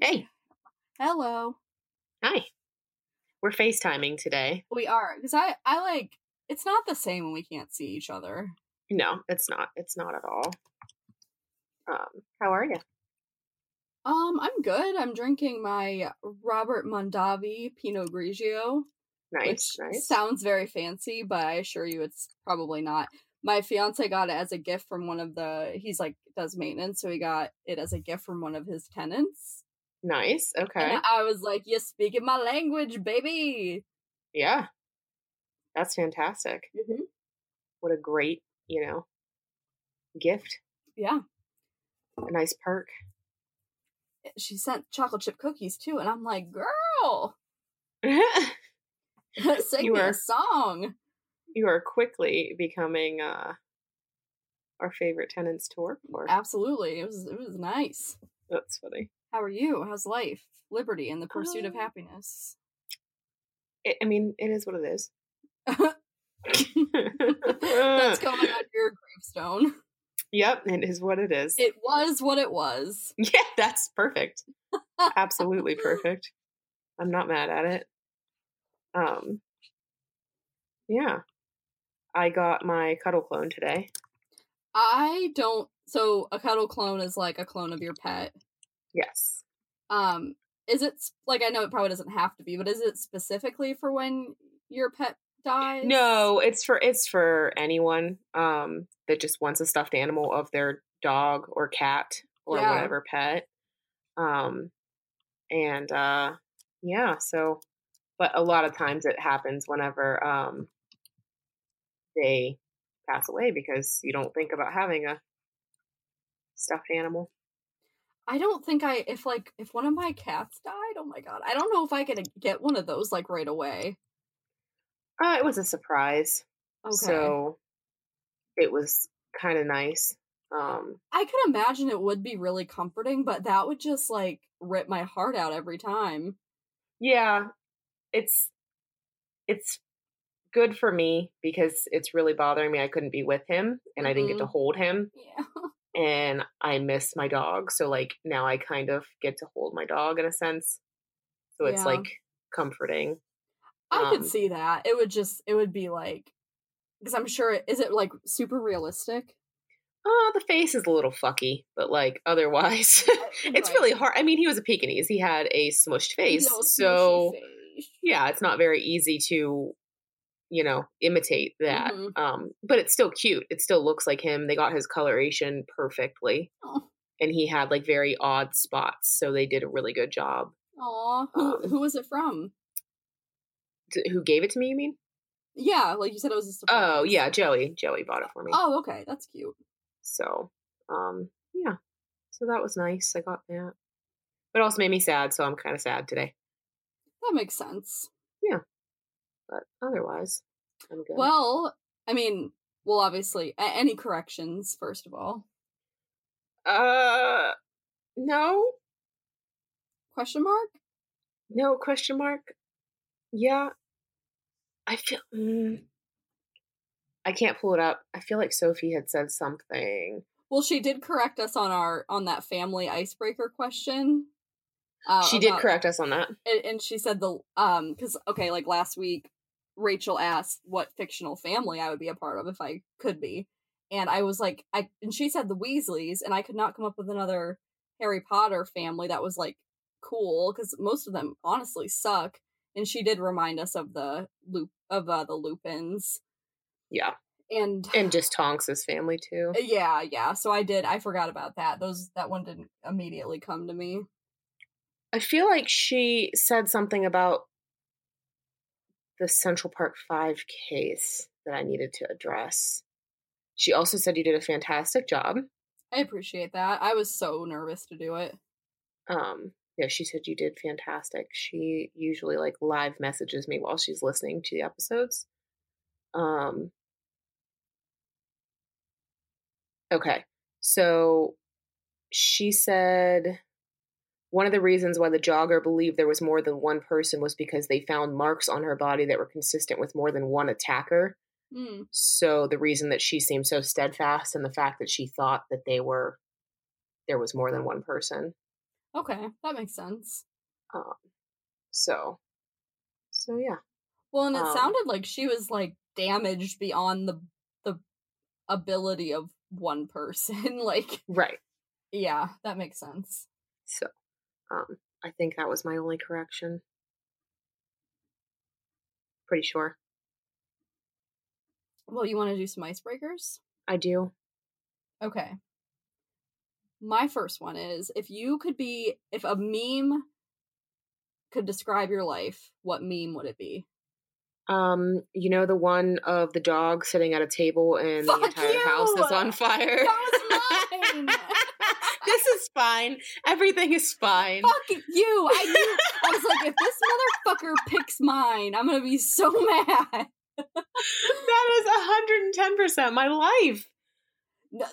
Hey, Hello. hi. We're FaceTiming today. We are because I I like it's not the same when we can't see each other. No, it's not. It's not at all. Um, how are you? Um, I'm good. I'm drinking my Robert Mondavi Pinot Grigio, Nice, nice. sounds very fancy, but I assure you it's probably not. My fiance got it as a gift from one of the he's like does maintenance, so he got it as a gift from one of his tenants. Nice. Okay. And I was like, "You're speaking my language, baby." Yeah. That's fantastic. Mm-hmm. What a great, you know, gift. Yeah, A nice perk. she sent chocolate chip cookies too, and I'm like, "Girl, sing You me were- a song." You are quickly becoming uh our favorite tenants to work for. Absolutely, it was it was nice. That's funny. How are you? How's life, liberty, and the pursuit of Um, happiness? It, I mean, it is what it is. That's going on your gravestone. Yep, it is what it is. It was what it was. Yeah, that's perfect. Absolutely perfect. I'm not mad at it. Um Yeah. I got my cuddle clone today. I don't. So a cuddle clone is like a clone of your pet. Yes. Um, is it like I know it probably doesn't have to be, but is it specifically for when your pet dies? No, it's for it's for anyone um that just wants a stuffed animal of their dog or cat or Yeah. whatever pet. Um and uh yeah, so but a lot of times it happens whenever um they pass away because you don't think about having a stuffed animal. I don't think I. If like if one of my cats died, oh my god, I don't know if I could get one of those like right away. Uh it was a surprise. Okay. So it was kind of nice. Um I could imagine it would be really comforting, but that would just like rip my heart out every time. yeah it's it's good for me because it's really bothering me i couldn't be with him and i didn't get to Mhm. hold him Yeah. and i miss my dog so like now i kind of get to hold my dog in a sense so it's Yeah. like comforting I could Um, see that. It would just it would be like because I'm sure it is it like super realistic. uh the face is a little fucky but like otherwise it's Right. really hard i mean he was a pekingese he had a smushed face smushy so face. yeah it's not very easy to you know imitate that Mhm. um but it's still cute it still looks like him they got his coloration perfectly Oh. and he had like very odd spots so they did a really good job Aw. Who Um, who was it from? Who gave it to me you mean Yeah, like you said, it was a surprise. oh yeah joey joey bought it for me Oh, okay, that's cute. so um yeah so that was nice i got that but it also made me sad so i'm kind of sad today That makes sense. But otherwise i'm good Well, I mean, well, obviously, any corrections first of all? uh no Question mark? No question mark. Yeah, I feel. Mm, I can't pull it up. I feel like Sophie had said something. Well, she did correct us on our on that family icebreaker question. Uh, she did about- correct us on that. and, and she said the um because okay, like last week, Rachel asked what fictional family I would be a part of if I could be, and I was like, I and she said the Weasleys, and I could not come up with another Harry Potter family that was like cool because most of them honestly suck. And she did remind us of the loop of uh, the Lupins, Yeah, and and just Tonks's family too. yeah, yeah. So I did. I forgot about that. Those that one didn't immediately come to me. I feel like she said something about the Central Park Five case that I needed to address. She also said you did a fantastic job. I appreciate that. I was so nervous to do it. Um, yeah, she said you did fantastic. She usually like live messages me while she's listening to the episodes. Um Okay. So she said one of the reasons why the jogger believed there was more than one person was because they found marks on her body that were consistent with more than one attacker. Mm. So the reason that she seemed so steadfast and the fact that she thought that they were there was more than one person. Okay, that makes sense. Um, so, so yeah. Well, and it Um, sounded like she was like damaged beyond the the ability of one person. like, Right. yeah, that makes sense. So, um, I think that was my only correction. Pretty sure. Well, you want to do some icebreakers? I do. Okay. My first one is if you could be if a meme could describe your life, what meme would it be? Um, you know the one of the dog sitting at a table and Fuck the entire house is on fire. That was mine. Is fine. Everything is fine. Fuck you! I knew. I was like, if this motherfucker picks mine, I'm gonna be so mad. That is 110% my life.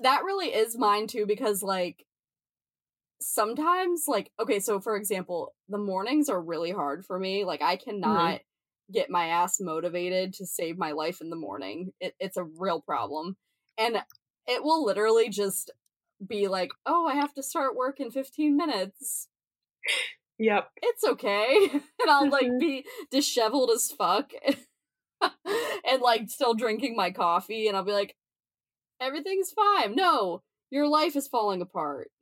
That really is mine too because like sometimes like okay so for example the mornings are really hard for me like i mm-hmm. cannot get my ass motivated to save my life in the morning it, it's a real problem and it will literally just be like oh i have to start work in 15 minutes Yep. it's okay and i'll like Mhm. be disheveled as fuck and like still drinking my coffee and i'll be like everything's fine no your life is falling apart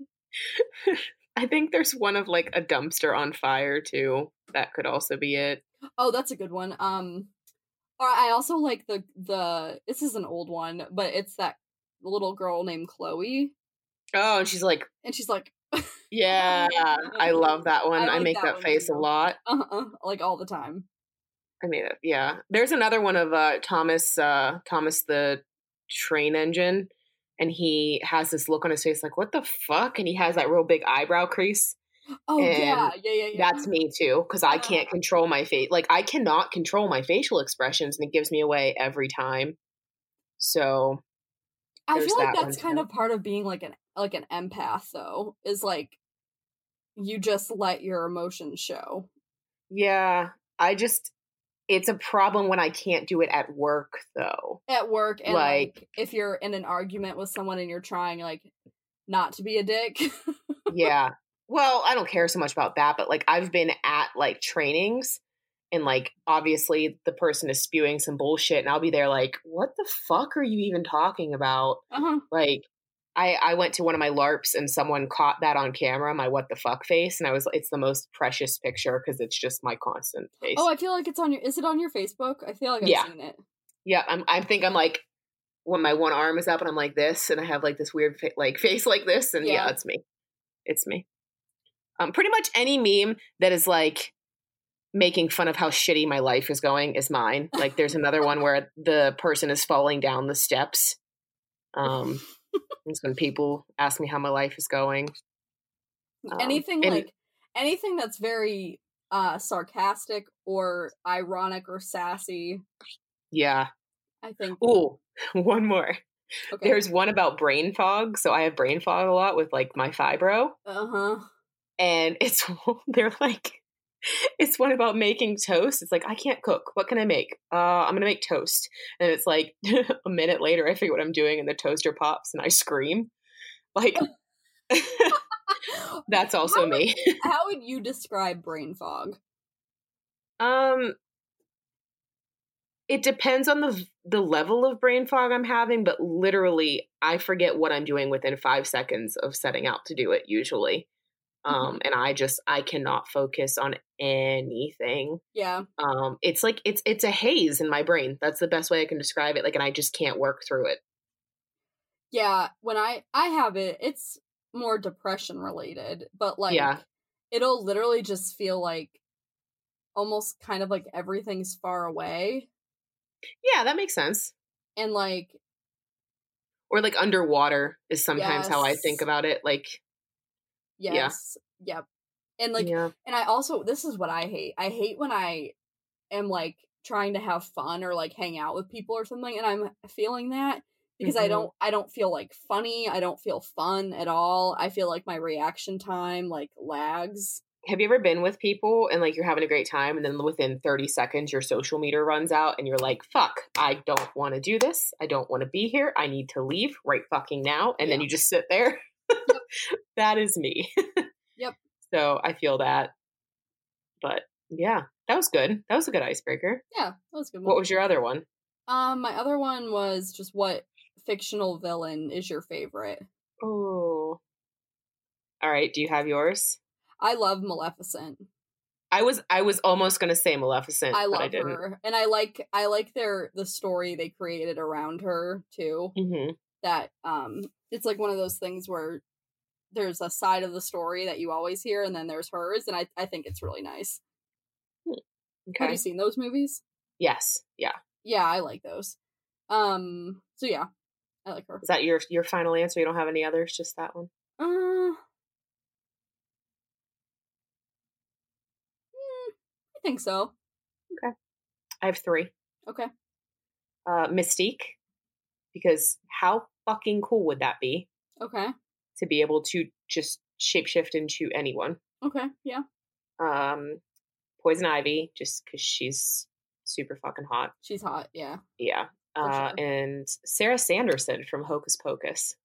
I think there's one of like a dumpster on fire too. That could also be it. oh that's a good one um or i also like the the this is an old one but it's that little girl named chloe Oh, and she's like, and she's like yeah, I love that one. I I, make that that, face a lot. uh-uh, like all the time I made it. Yeah. There's another one of uh Thomas uh Thomas the train engine and he has this look on his face like what the fuck and he has that real big eyebrow crease. oh yeah yeah yeah yeah That's me too cuz I can't Ah. control my face. Like I cannot control my facial expressions and it gives me away every time. So, I feel like that that's kind too. of part of being like an like an empath though, is like you just let your emotions show. yeah, I just it's a problem when I can't do it at work though. At work and like, Like- if you're in an argument with someone and you're trying like not to be a dick. yeah. Well, I don't care so much about that, but like I've been at like trainings and like obviously the person is spewing some bullshit and I'll be there like, what the fuck are you even talking about? uh-huh. Like I I went to one of my LARPs and someone caught that on camera, my what the fuck face, and I was it's the most precious picture because it's just my constant face. Oh, I feel like it's on your is it on your Facebook? I feel like I've Yeah. seen it. yeah, I'm I think I'm like when my one arm is up and I'm like this and I have like this weird fa- like face like this and yeah, Yeah. it's me. It's me. Um pretty much any meme that is like making fun of how shitty my life is going is mine. Like there's another one where the person is falling down the steps. Um it's when people ask me how my life is going. Um, anything and- like anything that's very uh sarcastic or ironic or sassy, Yeah. I think Ooh, one more. okay. There's one about brain fog. So I have brain fog a lot with like my fibro. uh-huh. and it's they're like it's one about making toast. It's like i can't cook. What can i make? Uh i'm gonna make toast. And it's like a minute later i figure what i'm doing and the toaster pops and i scream. Like that's also How me. How would you describe brain fog? um it depends on the the level of brain fog i'm having but literally i forget what i'm doing within five seconds of setting out to do it usually um and i just i cannot focus on anything. Yeah. um it's like it's it's a haze in my brain. That's the best way i can describe it like and i just can't work through it. Yeah, when I I have it, it's more depression related, but like Yeah. it'll literally just feel like almost kind of like everything's far away. Yeah that makes sense. And like or like underwater is sometimes how i think about it like Yeah. yes, yep. And like yeah and I also this is what I hate. I hate when I am like trying to have fun or like hang out with people or something and I'm feeling that because I Mhm. don't I don't feel like funny, I don't feel fun at all. I feel like my reaction time like lags. have you ever been with people and like you're having a great time and then within 30 seconds your social meter runs out and you're like fuck i don't want to do this i don't want to be here i need to leave right fucking now and then you just sit there that is me Yep. So I feel that. But yeah, that was good. That was a good icebreaker. Yeah, that was a good. One. What was your other one? Um, my other one was just what fictional villain is your favorite? Oh. All right. Do you have yours? I love Maleficent. I was I was almost gonna say Maleficent. I but love I didn't. her, and I like I like their the story they created around her too. hmm That um, it's like one of those things where there's a side of the story that you always hear, and then there's hers, and I I think it's really nice. Have you seen those movies? Yes. Yeah. Yeah, I like those. Um, so yeah, I like her. Is that your your final answer? You don't have any others? Just that one? Uh, hmm, I think so. Okay. I have three. Okay. Uh, Mystique, because how fucking cool would that be Okay. To be able to just shapeshift into anyone? Okay. Yeah. Um, Poison Ivy, just because she's super fucking hot. She's hot. Yeah. Yeah. Uh, sure. and Sarah Sanderson from Hocus Pocus.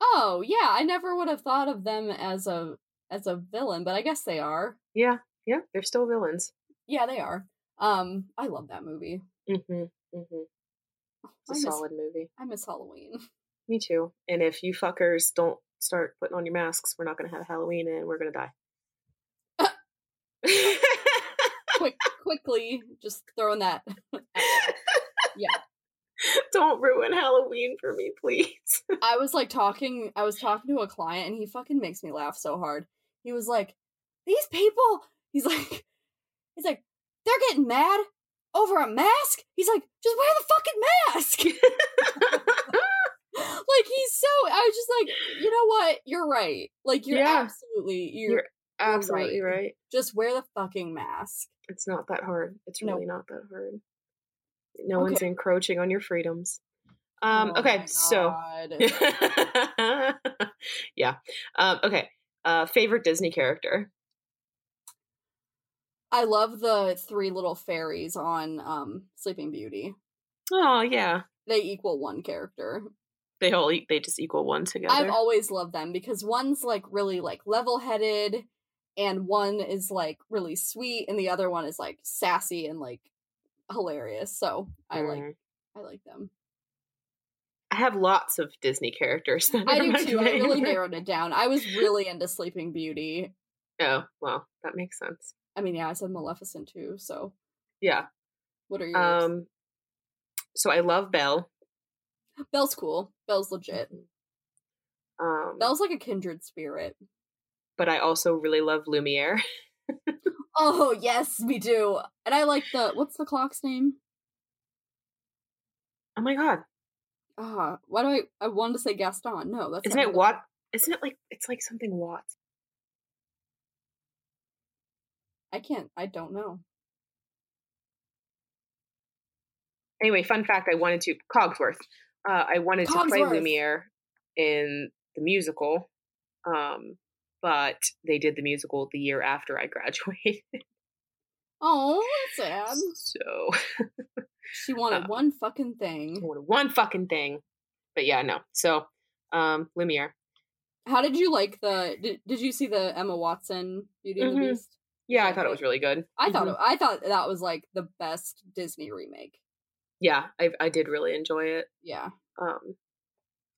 Oh, yeah. I never would have thought of them as a as a villain, but I guess they are. Yeah, yeah, they're still villains. Yeah, they are. Um, I love that movie. Mm-hmm. Mm-hmm. It's a miss, solid movie. I miss Halloween. Me too. And if you fuckers don't start putting on your masks, we're not gonna have Halloween and we're gonna die. Quick, quickly, just throwing that. yeah, don't ruin Halloween for me, please. I was like talking. I was talking to a client, and he fucking makes me laugh so hard. He was like, "These people." He's like, he's like, they're getting mad over a mask. He's like, just wear the fucking mask. Like he's so. I was just like, you know what? You're right. Like you're Yeah. absolutely. You're, You're Absolutely right. just wear the fucking mask. It's not that hard. It's No. really not that hard. No one's encroaching on your freedoms. Um, Oh okay, so yeah. Um, okay. Uh, favorite Disney character. I love the three little fairies on um Sleeping Beauty. Oh yeah, They equal one character. They all they just equal one together. I've always loved them because one's like really like level-headed and one is like really sweet and the other one is like sassy and like hilarious. So I like Mm. I like them. I have lots of Disney characters. That I do too. I really narrowed it down. I was really into Sleeping Beauty. Oh well, that makes sense. I mean, yeah, I said Maleficent too. So Yeah. what are yours? Um. So I love Belle. Belle's cool. Belle's legit. Um, Belle's like a kindred spirit. but I also really love Lumiere. Oh yes, we do. And I like the what's the clock's name? Oh my god, Ah, why do I I wanted to say Gaston? No, that's isn't it Watt? Isn't it like it's like something Watts? I can't. I don't know. Anyway, fun fact: I wanted to Cogsworth. Uh, I wanted to play Lumiere in the musical, um, but they did the musical the year after I graduated. Oh, that's sad. so She wanted Uh, one fucking thing. Wanted one fucking thing. But yeah, no. So um, Lumiere. How did you like the? Did, did you see the Emma Watson Beauty and the Mhm. Beast? Yeah, I thought it was really good. I thought Mhm. it, I thought that was like the best Disney remake. Yeah, I I did really enjoy it. Yeah. Um,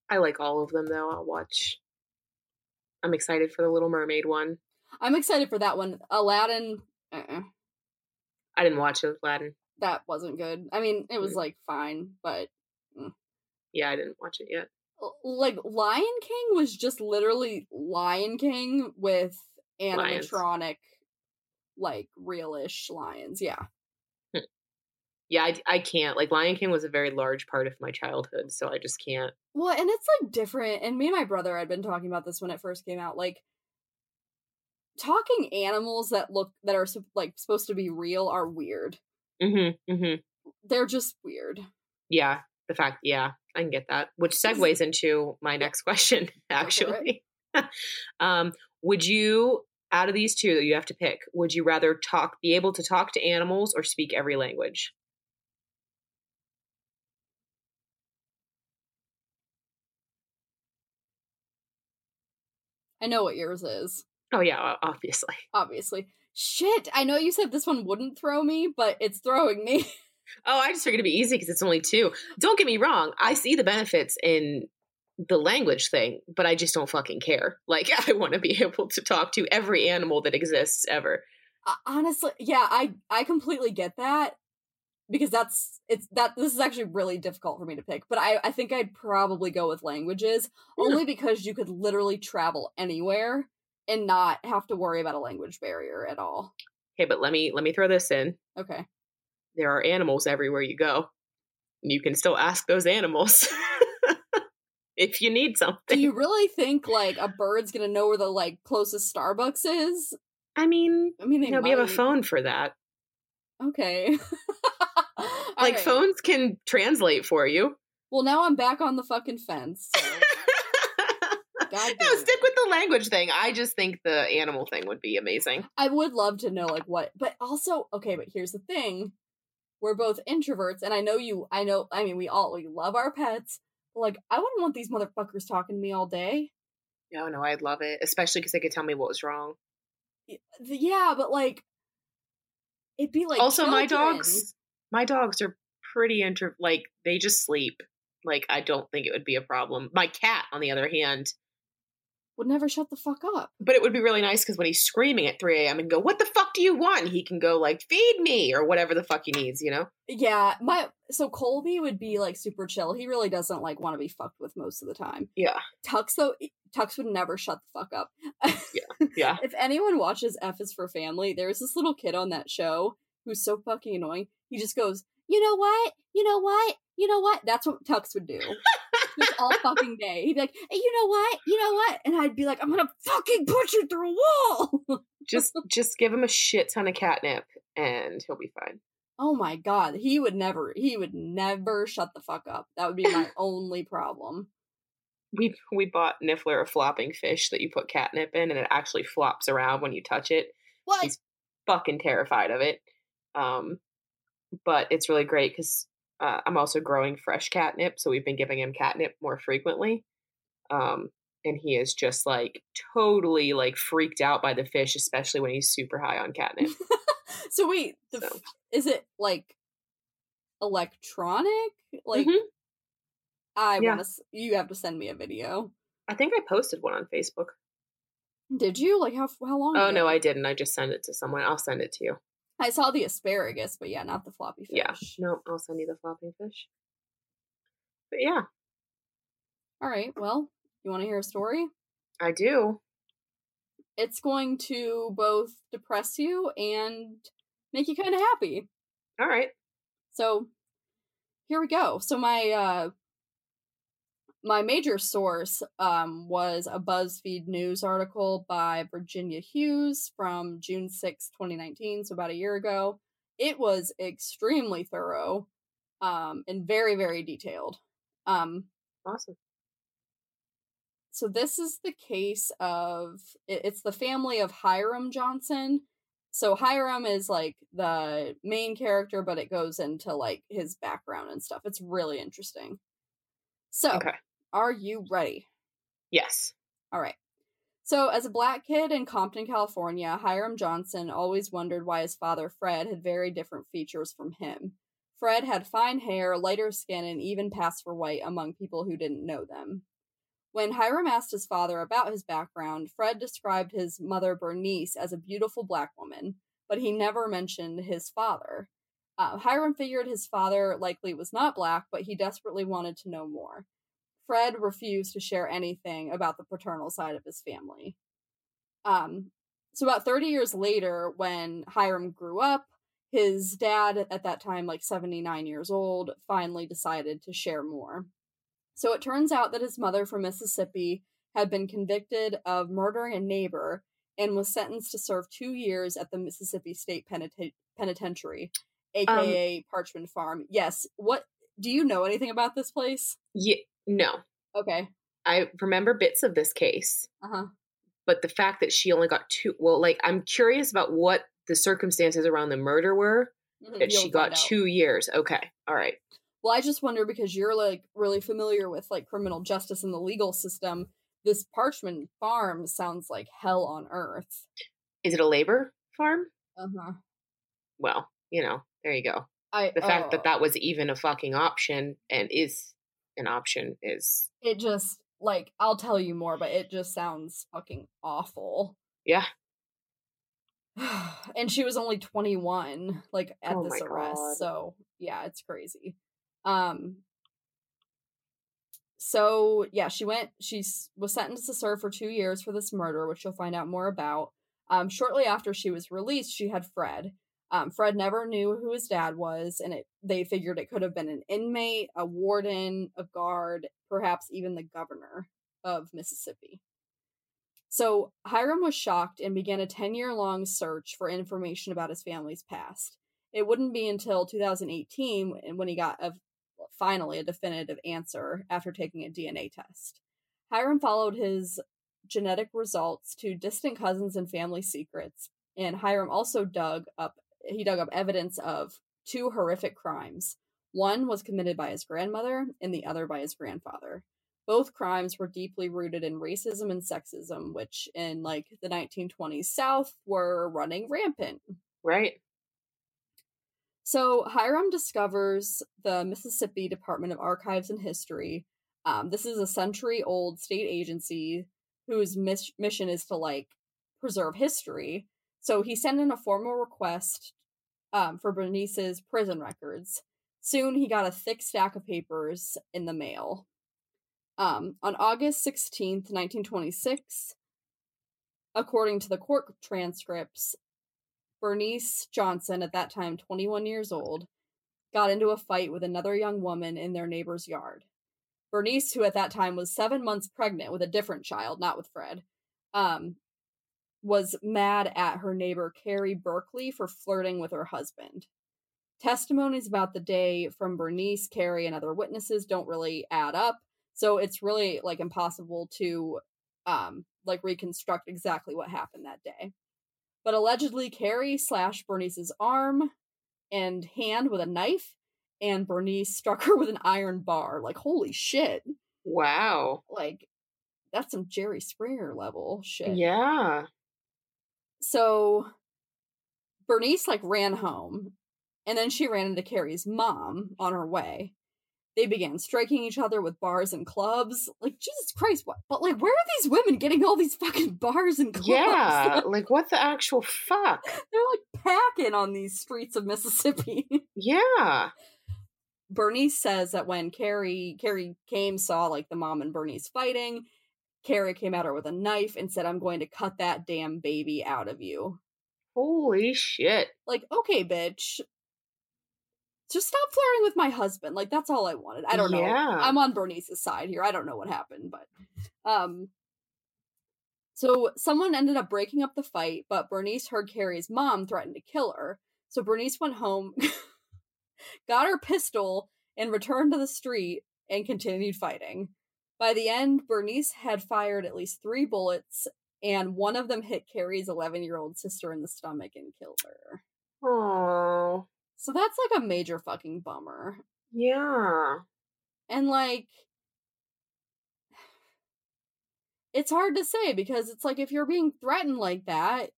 I like all of them though. I'll watch. I'm excited for the Little Mermaid one. I'm excited for that one. Aladdin, uh-uh, I didn't watch Aladdin. that wasn't good. I mean, it was Mm. like fine, but Yeah, I didn't watch it yet. like Lion King was just literally Lion King with Lions. animatronic, like realish lions. Yeah. Yeah, I, I can't. Like Lion King was a very large part of my childhood, so I just can't. Well, and it's like different. And me and my brother had been talking about this when it first came out. Like talking animals that look that are like supposed to be real are weird. Mm-hmm. Mm-hmm. They're just weird. Yeah, the fact. Yeah, I can get that. Which segues into my next question. Actually, um, would you, out of these two that you have to pick, would you rather talk, be able to talk to animals, or speak every language? I know what yours is. Oh yeah, obviously. Obviously. Shit, I know you said this one wouldn't throw me, but it's throwing me. Oh, I just figured it'd be easy because it's only two. Don't get me wrong. I see the benefits in the language thing, but I just don't fucking care. Like, I want to be able to talk to every animal that exists ever. Uh, honestly, yeah, I I completely get that because that's it's that this is actually really difficult for me to pick. But I I think I'd probably go with languages Yeah. only because you could literally travel anywhere and not have to worry about a language barrier at all. Okay, but let me let me throw this in. Okay. There are animals everywhere you go. You can still ask those animals if you need something. Do you really think like a bird's gonna know where the like closest Starbucks is? I mean, I mean, they you know, we have a phone for that. Okay. Like Alright. phones can translate for you. Well, now I'm back on the fucking fence. So. No, it. stick with the language thing. I just think the animal thing would be amazing. I would love to know like what, but also okay. But here's the thing: we're both introverts, and I know you. I know. I mean, we all we love our pets. But, like, I wouldn't want these motherfuckers talking to me all day. No, no, I'd love it, especially because they could tell me what was wrong. Yeah, but like, it'd be like also, my dogs, my dogs are pretty intro. Like they just sleep. Like I don't think it would be a problem. My cat, on the other hand, would never shut the fuck up. but it would be really nice because when he's screaming at 3 a.m. and go, "What the fuck do you want?" He can go like, "Feed me" or whatever the fuck he needs. You know? Yeah, my so Colby would be like super chill. He really doesn't like want to be fucked with most of the time. Yeah, Tux though, Tux would never shut the fuck up. yeah, yeah. if anyone watches F is for Family, there's this little kid on that show who's so fucking annoying. He just goes, you know what? You know what? You know what? That's what Tux would do. Just all fucking day. He'd be like, hey, you know what? You know what? And I'd be like, I'm gonna fucking put you through a wall. just just give him a shit ton of catnip and he'll be fine. oh my god. He would never he would never shut the fuck up. That would be my only problem. We we bought Niffler a flopping fish that you put catnip in and it actually flops around when you touch it. What? He's fucking terrified of it. Um, but it's really great because uh, I'm also growing fresh catnip, so we've been giving him catnip more frequently. Um, and he is just like totally like freaked out by the fish, especially when he's super high on catnip. so wait, the, So. is it like electronic? Like Mhm. I Yeah. want to. You have to send me a video. I think I posted one on Facebook. Did you like how how long? Oh ago? no, I didn't. I just sent it to someone. I'll send it to you. I saw the asparagus, but yeah, not the floppy fish. Yeah, no, I'll send you the floppy fish. But yeah, All right. Well, you want to hear a story? I do. It's going to both depress you and make you kind of happy. All right. So here we go. So my uh my major source um was a BuzzFeed news article by Virginia Hughes from June 6, 2019, so about a year ago. It was extremely thorough um and very very detailed. Um Awesome. so this is the case of it- it's the family of Hiram Johnson. So Hiram is like the main character, but it goes into like his background and stuff. It's really interesting. So, Okay. Are you ready? Yes. All right. So, as a black kid in Compton, California, Hiram Johnson always wondered why his father, Fred, had very different features from him. Fred had fine hair, lighter skin, and even passed for white among people who didn't know them. When Hiram asked his father about his background, Fred described his mother, Bernice, as a beautiful black woman, but he never mentioned his father. Uh, Hiram figured his father likely was not black, but he desperately wanted to know more. Fred refused to share anything about the paternal side of his family. Um, so about 30 years later, when Hiram grew up, his dad, at that time like 79 years old, finally decided to share more. So it turns out that his mother from Mississippi had been convicted of murdering a neighbor and was sentenced to serve two years at the Mississippi State Peniten- Penitentiary, aka Parchman Farm. Yes. What do you know anything about this place? Yeah. No. Okay. I remember bits of this case, Uh huh. but the fact that she only got two. Well, like I'm curious about what the circumstances around the murder were that she got two years. Okay. All right. Well, I just wonder because you're like really familiar with like criminal justice and the legal system. this Parchman farm sounds like hell on earth. Is it a labor farm? Uh huh. Well, you know, there you go. I The fact oh, that that was even a fucking option and is an option is it just like I'll tell you more, but it just sounds fucking awful. yeah. and she was only 21 like at Oh this arrest God. so yeah it's crazy um so yeah she went she was sentenced to serve for two years for this murder which you'll find out more about um shortly after she was released she had fred um fred never knew who his dad was and it they figured it could have been an inmate a warden a guard perhaps even the governor of mississippi so Hiram was shocked and began a 10 year long search for information about his family's past. It wouldn't be until 2018 when- he got a, finally a definitive answer after taking a DNA test. Hiram followed his genetic results to distant cousins and family secrets, and Hiram also dug up he dug up evidence of two horrific crimes. One was committed by his grandmother and the other by his grandfather both crimes were deeply rooted in racism and sexism which in like the 1920s south were running rampant Right. so hiram discovers the mississippi department of archives and history um, this is a century old state agency whose mis- mission is to like preserve history so he sent in a formal request um, for bernice's prison records soon he got a thick stack of papers in the mail um, on August 16th, 1926, according to the court transcripts, Bernice Johnson, at that time 21 years old, got into a fight with another young woman in their neighbor's yard. Bernice, who at that time was seven months pregnant with a different child, not with Fred, um, was mad at her neighbor Carrie Berkeley for flirting with her husband. Testimonies about the day from Bernice, Carrie, and other witnesses don't really add up so it's really like impossible to um like reconstruct exactly what happened that day but allegedly carrie slashed bernice's arm and hand with a knife and bernice struck her with an iron bar like holy shit Wow. like that's some jerry springer level shit Yeah. So bernice like ran home and then she ran into carrie's mom on her way they began striking each other with bars and clubs like jesus christ what but like where are these women getting all these fucking bars and clubs Yeah. like what the actual fuck? they're like packing on these streets of mississippi Yeah. bernice says that when carrie carrie came saw like the mom and bernice fighting carrie came at her with a knife and said i'm going to cut that damn baby out of you. Holy shit. like okay bitch. Just stop flirting with my husband. Like that's all i wanted. I don't know. I'm on bernice's side here. I don't know what happened but um so someone ended up breaking up the fight but bernice heard carrie's mom threaten to kill her. So bernice went home got her pistol and returned to the street and continued fighting by the end bernice had fired at least three bullets and one of them hit carrie's 11 year old sister in the stomach and killed her Oh. so that's like a major fucking bummer. Yeah. And like it's hard to say because it's like if you're being threatened like that,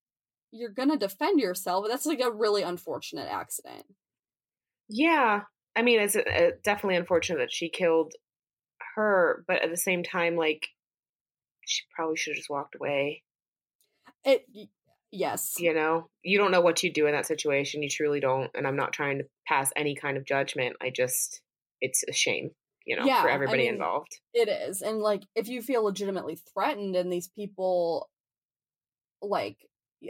you're gonna defend yourself. But That's like a really unfortunate accident. Yeah. I mean, it's uh, definitely unfortunate that she killed her, but at the same time, like, she probably should have just walked away. It yes. You know, you don't know what you do in that situation. You truly don't. And I'm not trying to pass any kind of judgment. I just, it's a shame, you know, Yeah, for I everybody mean- involved. It is. And like if you feel legitimately threatened and these people like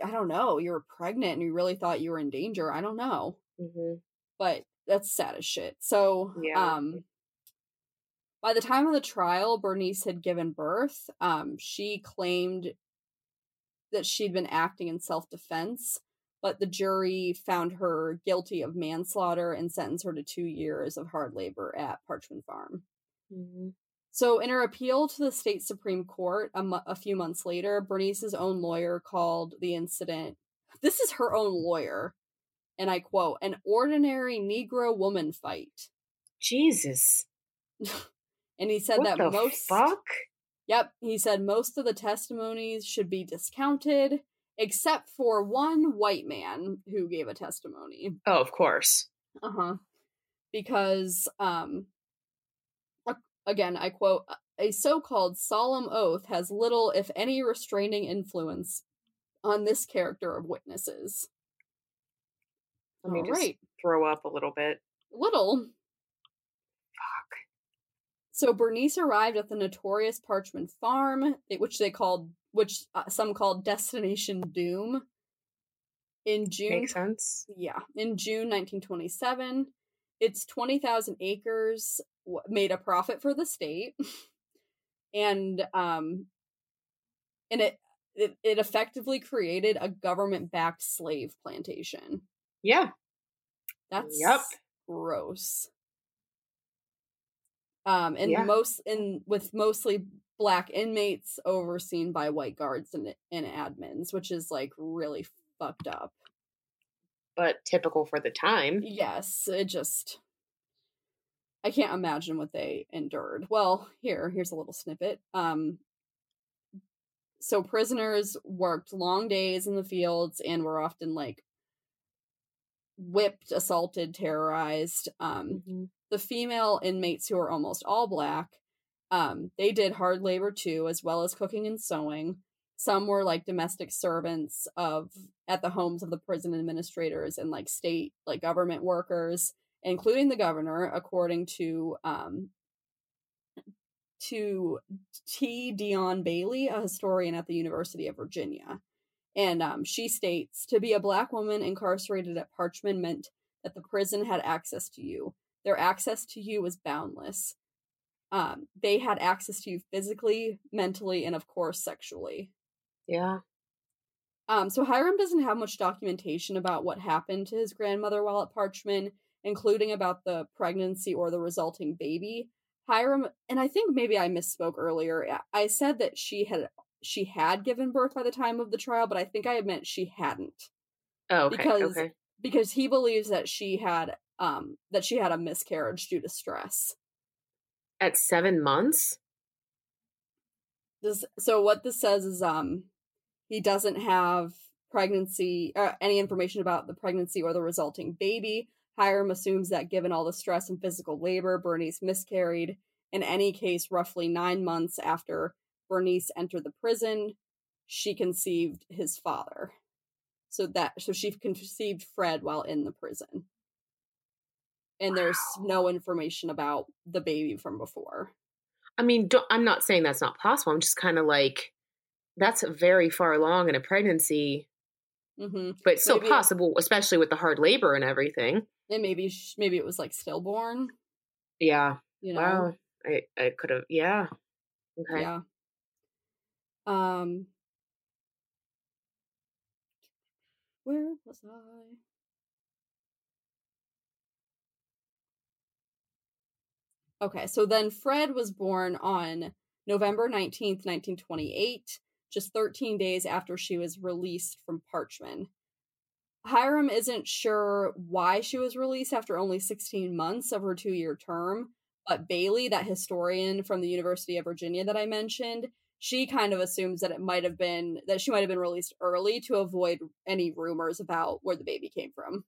I don't know, you were pregnant and you really thought you were in danger. I don't know. hmm but that's sad as shit. So, Yeah. um, by the time of the trial, Bernice had given birth. Um, she claimed that she'd been acting in self defense, but the jury found her guilty of manslaughter and sentenced her to two years of hard labor at Parchman Farm. hmm So, in her appeal to the state Supreme Court a, mo- a few months later, Bernice's own lawyer called the incident. This is her own lawyer, and I quote, an ordinary Negro woman fight. Jesus. And he said what that the most fuck? Yep, he said most of the testimonies should be discounted, except for one white man who gave a testimony. Oh, of course. Uh huh. Because, um, again, I quote, a so called solemn oath has little, if any, restraining influence on this character of witnesses. Let me All just right. throw up a little bit. Little. So Bernice arrived at the notorious Parchman Farm, which they called, which uh, some called Destination Doom, in June. Makes sense. Yeah, in June 1927. Its 20,000 acres w- made a profit for the state. and um and it, it it effectively created a government-backed slave plantation. Yeah. That's Yep. gross. Um, and Yeah. most in with mostly black inmates overseen by white guards and and admins, which is like really fucked up. But typical for the time. Yes, it just I can't imagine what they endured. Well, here, here's a little snippet. Um so prisoners worked long days in the fields and were often like whipped, assaulted, terrorized. Um Mhm. The female inmates who are almost all black um, they did hard labor too as well as cooking and sewing. Some were like domestic servants of at the homes of the prison administrators and like state like government workers including the governor according to um, to t. Dion bailey a historian at the university of virginia. And um, she states to be a black woman incarcerated at parchman meant that the prison had access to you their access to you was boundless. Um, they had access to you physically, mentally, and of course sexually. Yeah. Um, so Hiram doesn't have much documentation about what happened to his grandmother while at Parchman, including about the pregnancy or the resulting baby. Hiram, and I think maybe I misspoke earlier. I said that she had she had given birth by the time of the trial, but I think I meant she hadn't Oh, okay. Because- okay. because he believes that she had um that she had a miscarriage due to stress. At seven months? this so what this says is um he doesn't have pregnancy or any information about the pregnancy or the resulting baby hiram assumes that given all the stress and physical labor bernice miscarried in any case roughly nine months after bernice entered the prison she conceived his father so that so she conceived fred while in the prison and there's Wow. no information about the baby from before I mean, I'm not saying that's not possible. I'm just kind of like, that's very far along in a pregnancy, hmm but still Maybe- possible, especially with the hard labor and everything. and maybe maybe it was like stillborn Yeah. you know Wow. I, I could have, yeah. Okay. yeah um where was i okay so then fred was born on november 19th 1928 just 13 days after she was released from parchman hiram isn't sure why she was released after only 16 months of her two-year term but Bailey, that historian from the University of Virginia that I mentioned, she kind of assumes that it might have been that she might have been released early to avoid any rumors about where the baby came from.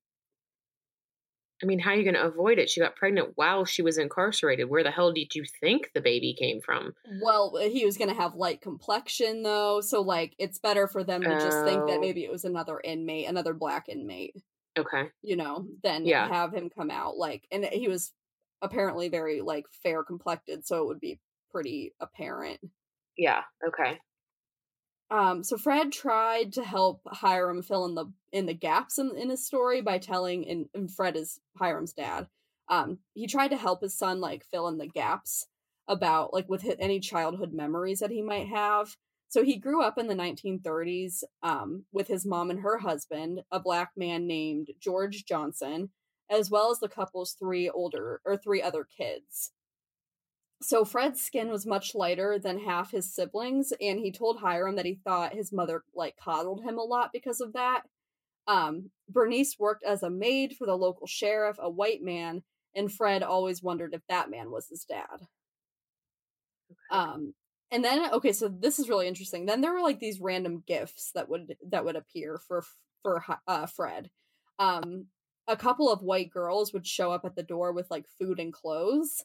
I mean, how are you going to avoid it? She got pregnant while she was incarcerated. Where the hell did you think the baby came from? Well, uh, he was going to have light complexion though, so like it's better for them to just think that Oh. maybe it was another inmate, another black inmate, Okay. you know, than Yeah. have him come out like and he was apparently very like fair complected, so it would be pretty apparent. Yeah. Okay. Um, so Fred tried to help Hiram fill in the in the gaps in, in his story by telling and, and Fred is Hiram's dad. Um, he tried to help his son like fill in the gaps about like with hi- any childhood memories that he might have. So he grew up in the 1930s um, with his mom and her husband, a black man named George Johnson, as well as the couple's three older or three other kids. So Fred's skin was much lighter than half his siblings, and he told Hiram that he thought his mother like coddled him a lot because of that. Um, Bernice worked as a maid for the local sheriff, a white man, and Fred always wondered if that man was his dad. Um, and then okay, so this is really interesting. Then there were like these random gifts that would that would appear for for uh, Fred. Um, a couple of white girls would show up at the door with like food and clothes.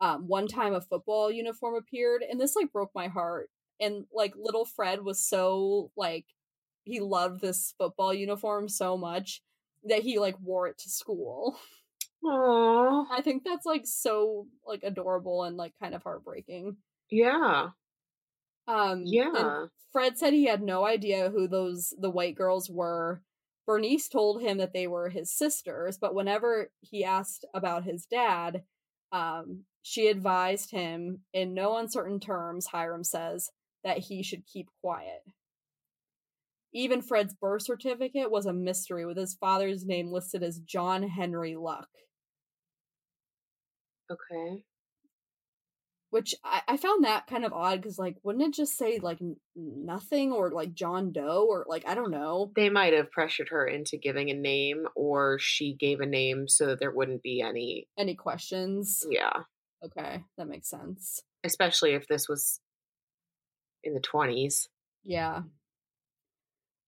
Um, one time a football uniform appeared, and this like broke my heart. And like little Fred was so like he loved this football uniform so much that he like wore it to school. Aww. I think that's like so like adorable and like kind of heartbreaking. Yeah. Um Yeah. Fred said he had no idea who those the white girls were. Bernice told him that they were his sisters, but whenever he asked about his dad, um, she advised him in no uncertain terms, Hiram says, that he should keep quiet. Even Fred's birth certificate was a mystery, with his father's name listed as John Henry Luck. Okay. Which I, I found that kind of odd because, like, wouldn't it just say, like, n- nothing or, like, John Doe or, like, I don't know? They might have pressured her into giving a name, or she gave a name so that there wouldn't be any. Any questions? Yeah. Okay, that makes sense. Especially if this was in the 20s. Yeah.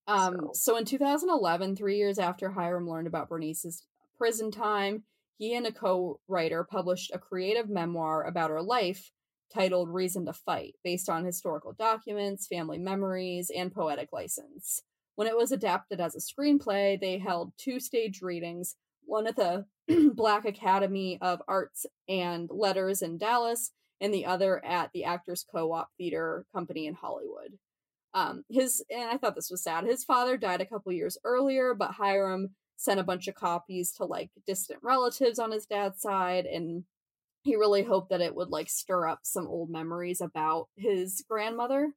Um, So- so in 2011, three years after Hiram learned about Bernice's prison time, he and a co-writer published a creative memoir about her life titled Reason to Fight, based on historical documents, family memories, and poetic license. When it was adapted as a screenplay, they held two stage readings, one at the Black Academy of Arts and Letters in Dallas, and the other at the Actors Co-op Theater Company in Hollywood. Um, his and I thought this was sad. His father died a couple years earlier, but Hiram sent a bunch of copies to like distant relatives on his dad's side, and he really hoped that it would like stir up some old memories about his grandmother.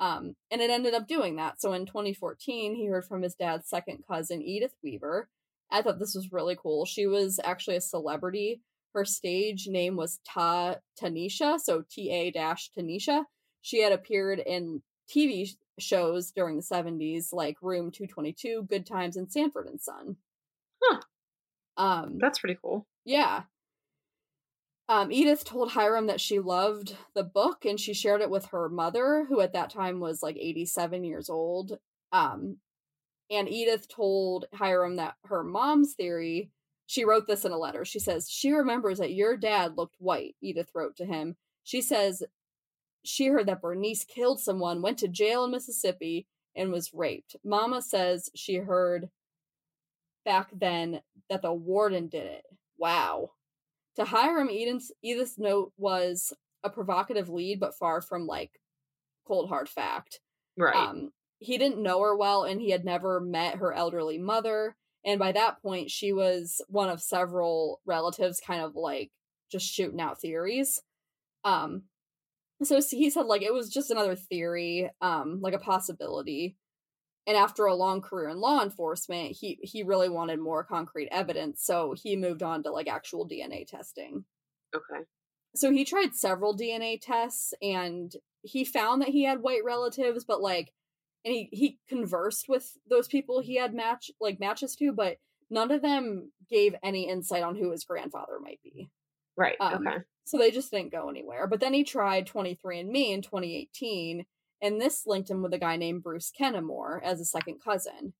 Um, and it ended up doing that. So in 2014, he heard from his dad's second cousin, Edith Weaver. I thought this was really cool. She was actually a celebrity. Her stage name was Ta Tanisha, so T A dash Tanisha. She had appeared in TV shows during the 70s like Room 222, Good Times, and Sanford and Son. Huh. Um, That's pretty cool. yeah. Um, Edith told Hiram that she loved the book and she shared it with her mother, who at that time was like 87 years old. Um, and Edith told Hiram that her mom's theory, she wrote this in a letter. She says, She remembers that your dad looked white, Edith wrote to him. She says she heard that Bernice killed someone, went to jail in Mississippi, and was raped. Mama says she heard back then that the warden did it. Wow. To Hiram, Edith's, Edith's note was a provocative lead, but far from like cold hard fact. Right. Um, he didn't know her well, and he had never met her elderly mother. And by that point, she was one of several relatives, kind of like just shooting out theories. Um, so he said like it was just another theory, um, like a possibility. And after a long career in law enforcement, he he really wanted more concrete evidence, so he moved on to like actual DNA testing. okay. So he tried several DNA tests and he found that he had white relatives, but like and he he conversed with those people he had match like matches to, but none of them gave any insight on who his grandfather might be. Right. Um, okay. So they just didn't go anywhere. But then he tried 23andMe in 2018, and this linked him with a guy named Bruce Kennemore as a second cousin.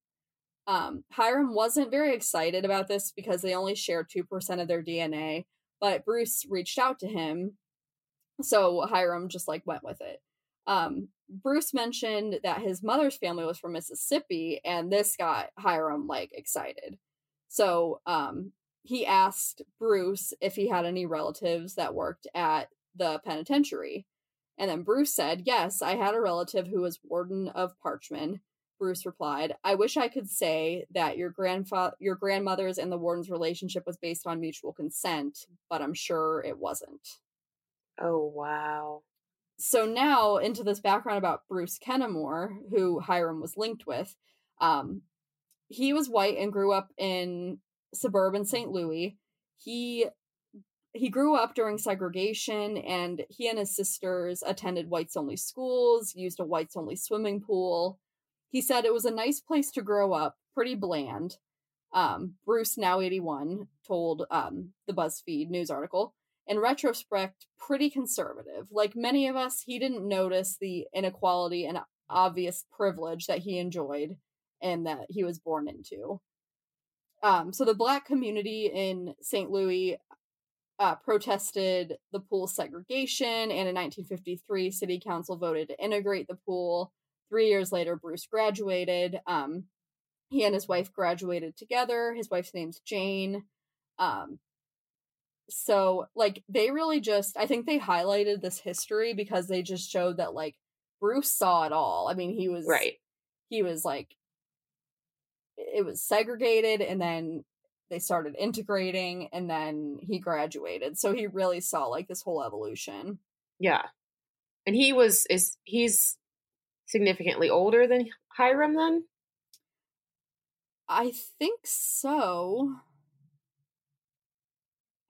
Um, Hiram wasn't very excited about this because they only shared 2% of their DNA, but Bruce reached out to him. So Hiram just like went with it. Um, Bruce mentioned that his mother's family was from Mississippi, and this got Hiram like excited. So um, he asked Bruce if he had any relatives that worked at the penitentiary. And then Bruce said, Yes, I had a relative who was warden of Parchman. Bruce replied, I wish I could say that your grandfather your grandmother's and the warden's relationship was based on mutual consent, but I'm sure it wasn't. Oh wow. So now into this background about Bruce Kennemore, who Hiram was linked with. Um, he was white and grew up in suburban St. Louis. He he grew up during segregation and he and his sisters attended whites only schools, used a whites only swimming pool. He said it was a nice place to grow up, pretty bland. Um, Bruce, now 81, told um, the BuzzFeed news article. In retrospect, pretty conservative. Like many of us, he didn't notice the inequality and obvious privilege that he enjoyed and that he was born into. Um, so the black community in St. Louis uh, protested the pool segregation, and in 1953, City Council voted to integrate the pool. Three years later, Bruce graduated. Um, he and his wife graduated together. His wife's name's Jane. Um, so like they really just I think they highlighted this history because they just showed that like Bruce saw it all. I mean, he was right. He was like it was segregated and then they started integrating and then he graduated. So he really saw like this whole evolution. Yeah. And he was is he's significantly older than Hiram then? I think so.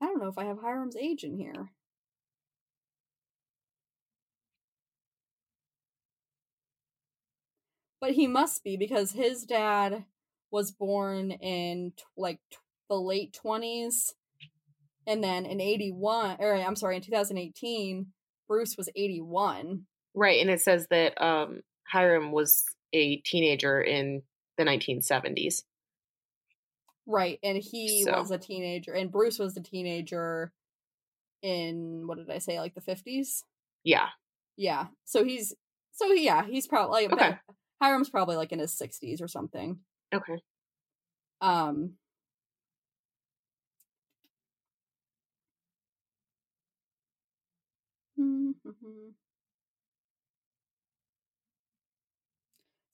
I don't know if I have Hiram's age in here. But he must be because his dad was born in like the late 20s and then in 81 or I'm sorry in 2018 Bruce was 81. Right, and it says that um Hiram was a teenager in the 1970s. Right, and he so. was a teenager, and Bruce was a teenager in what did I say, like the fifties? Yeah, yeah. So he's so yeah, he's probably like okay. Hiram's probably like in his sixties or something. Okay. Um. Mm-hmm.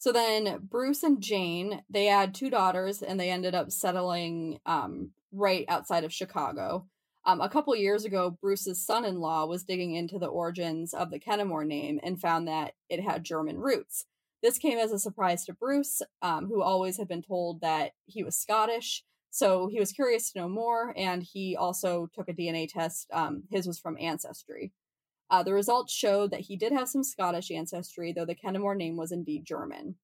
So then Bruce and Jane, they had two daughters and they ended up settling um, right outside of Chicago. Um, a couple years ago, Bruce's son in law was digging into the origins of the Kennemore name and found that it had German roots. This came as a surprise to Bruce, um, who always had been told that he was Scottish. So he was curious to know more, and he also took a DNA test. Um, his was from Ancestry. Uh, the results showed that he did have some Scottish ancestry, though the Kennemore name was indeed German.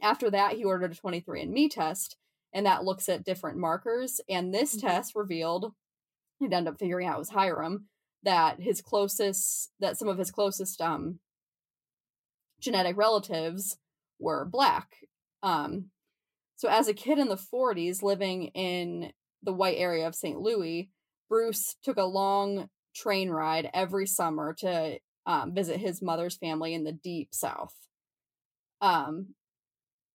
After that, he ordered a 23andMe test, and that looks at different markers. And this mm-hmm. test revealed, he'd end up figuring out it was Hiram, that his closest, that some of his closest um, genetic relatives were black. Um, so, as a kid in the 40s, living in the white area of St. Louis, Bruce took a long train ride every summer to um, visit his mother's family in the deep south. Um,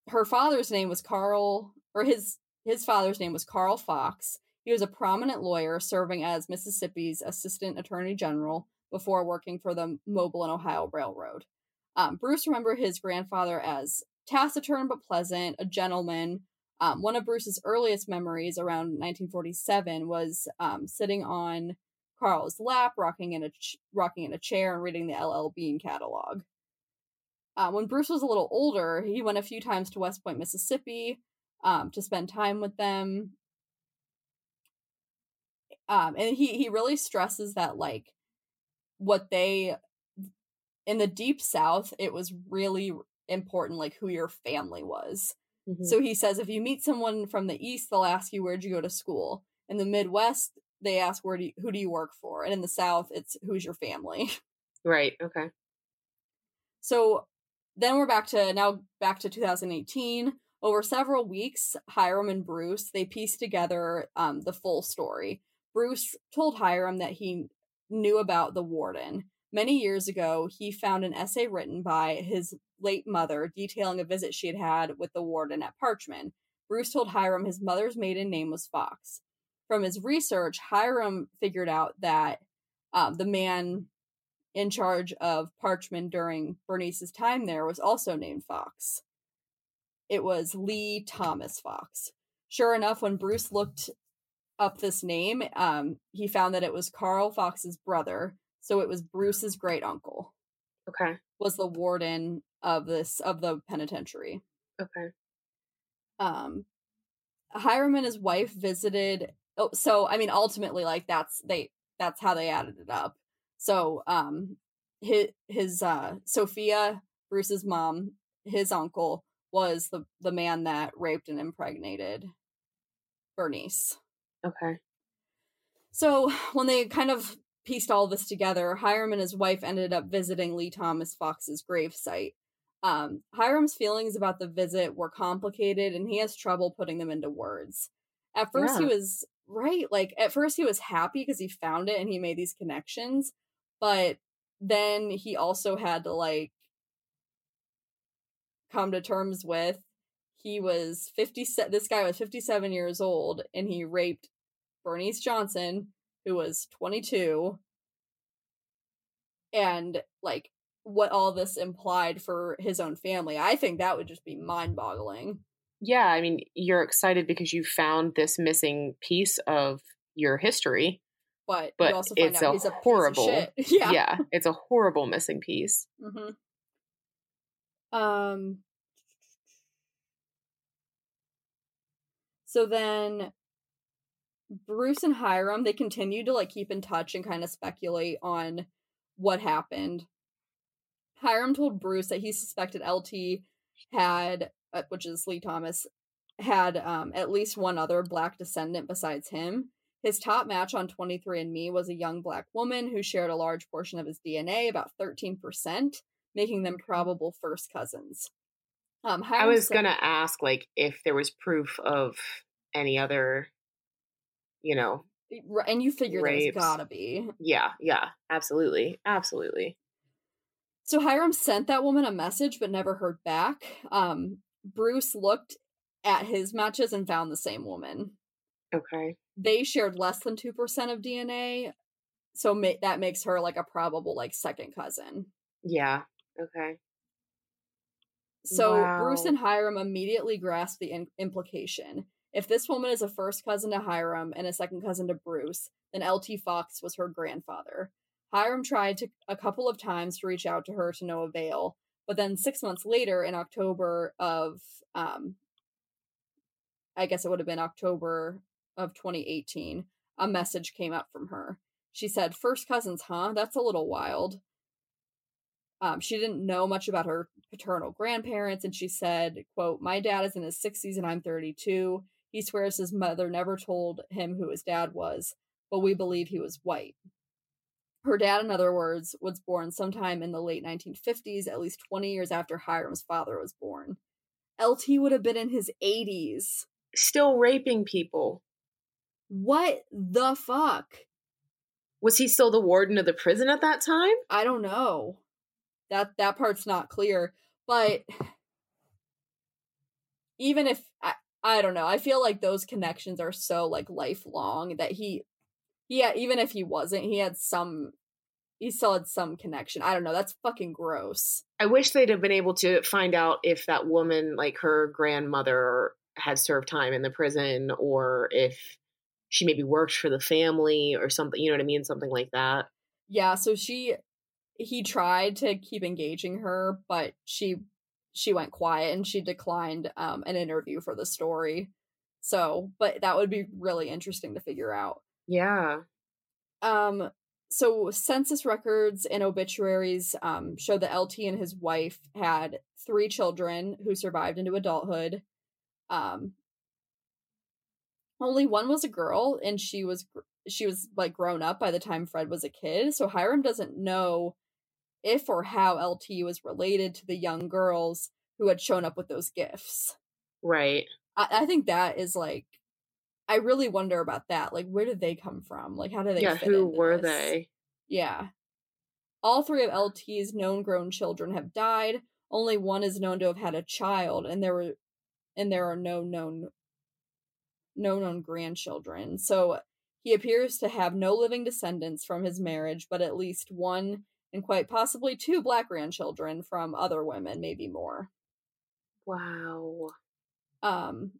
her father's name was Carl, or his his father's name was Carl Fox. He was a prominent lawyer serving as Mississippi's assistant attorney general before working for the Mobile and Ohio Railroad. Um, Bruce remembered his grandfather as taciturn but pleasant, a gentleman. Um, one of Bruce's earliest memories around 1947 was um, sitting on Carl's lap, rocking in a ch- rocking in a chair and reading the LL Bean catalog. Uh, when Bruce was a little older, he went a few times to West Point, Mississippi, um, to spend time with them. Um, and he he really stresses that like what they in the deep south, it was really important like who your family was. Mm-hmm. So he says if you meet someone from the east, they'll ask you where'd you go to school. In the Midwest, they ask where do you, who do you work for? And in the south it's who's your family? Right okay. So then we're back to now back to 2018 over several weeks hiram and bruce they pieced together um, the full story. Bruce told hiram that he knew about the warden. Many years ago he found an essay written by his late mother detailing a visit she had had with the warden at parchman bruce told hiram his mother's maiden name was fox from his research, Hiram figured out that um, the man in charge of Parchman during Bernice's time there was also named Fox. It was Lee Thomas Fox. Sure enough, when Bruce looked up this name, um, he found that it was Carl Fox's brother. So it was Bruce's great uncle. Okay. Was the warden of this of the penitentiary. Okay. Um Hiram and his wife visited oh, so I mean, ultimately, like that's they that's how they added it up. So, um, his his uh Sophia Bruce's mom, his uncle was the the man that raped and impregnated Bernice. Okay. So when they kind of pieced all this together, Hiram and his wife ended up visiting Lee Thomas Fox's gravesite. Um, Hiram's feelings about the visit were complicated and he has trouble putting them into words. At first, yeah. he was right, like, at first, he was happy because he found it and he made these connections, but then he also had to, like, come to terms with he was 50 this guy was 57 years old and he raped Bernice Johnson who was 22 and like what all this implied for his own family. I think that would just be mind-boggling. Yeah, I mean, you're excited because you found this missing piece of your history. But, but it's a, a horrible, yeah, yeah, it's a horrible missing piece. Mm-hmm. Um. So then, Bruce and Hiram they continue to like keep in touch and kind of speculate on what happened. Hiram told Bruce that he suspected LT had, which is Lee Thomas, had um, at least one other black descendant besides him. His top match on 23andMe was a young black woman who shared a large portion of his DNA, about 13%, making them probable first cousins. Um, I was said, gonna ask, like, if there was proof of any other, you know, and you figure rapes. there's gotta be. Yeah, yeah, absolutely, absolutely. So Hiram sent that woman a message but never heard back. Um, Bruce looked at his matches and found the same woman. Okay. They shared less than 2% of DNA, so ma- that makes her like a probable like second cousin. Yeah. Okay. So wow. Bruce and Hiram immediately grasped the in- implication. If this woman is a first cousin to Hiram and a second cousin to Bruce, then LT Fox was her grandfather. Hiram tried to, a couple of times to reach out to her to no avail, but then six months later, in October of, um, I guess it would have been October of 2018, a message came up from her. She said, First cousins, huh? That's a little wild. Um, she didn't know much about her paternal grandparents, and she said, quote, My dad is in his 60s and I'm 32. He swears his mother never told him who his dad was, but we believe he was white. Her dad, in other words, was born sometime in the late 1950s, at least 20 years after Hiram's father was born. LT would have been in his 80s. Still raping people. What the fuck? Was he still the warden of the prison at that time? I don't know. That that part's not clear, but even if I, I don't know, I feel like those connections are so like lifelong that he yeah, even if he wasn't, he had some he still had some connection. I don't know. That's fucking gross. I wish they'd have been able to find out if that woman, like her grandmother, had served time in the prison or if she maybe worked for the family or something. You know what I mean? Something like that. Yeah. So she, he tried to keep engaging her, but she, she went quiet and she declined um, an interview for the story. So, but that would be really interesting to figure out. Yeah. Um, so census records and obituaries um, show that LT and his wife had three children who survived into adulthood. Um, only one was a girl, and she was she was like grown up by the time Fred was a kid. So Hiram doesn't know if or how LT was related to the young girls who had shown up with those gifts. Right. I, I think that is like I really wonder about that. Like, where did they come from? Like, how do they? Yeah, who were this? they? Yeah. All three of LT's known grown children have died. Only one is known to have had a child, and there were, and there are no known, no known grandchildren. So he appears to have no living descendants from his marriage, but at least one and quite possibly two black grandchildren from other women, maybe more. Wow. Um,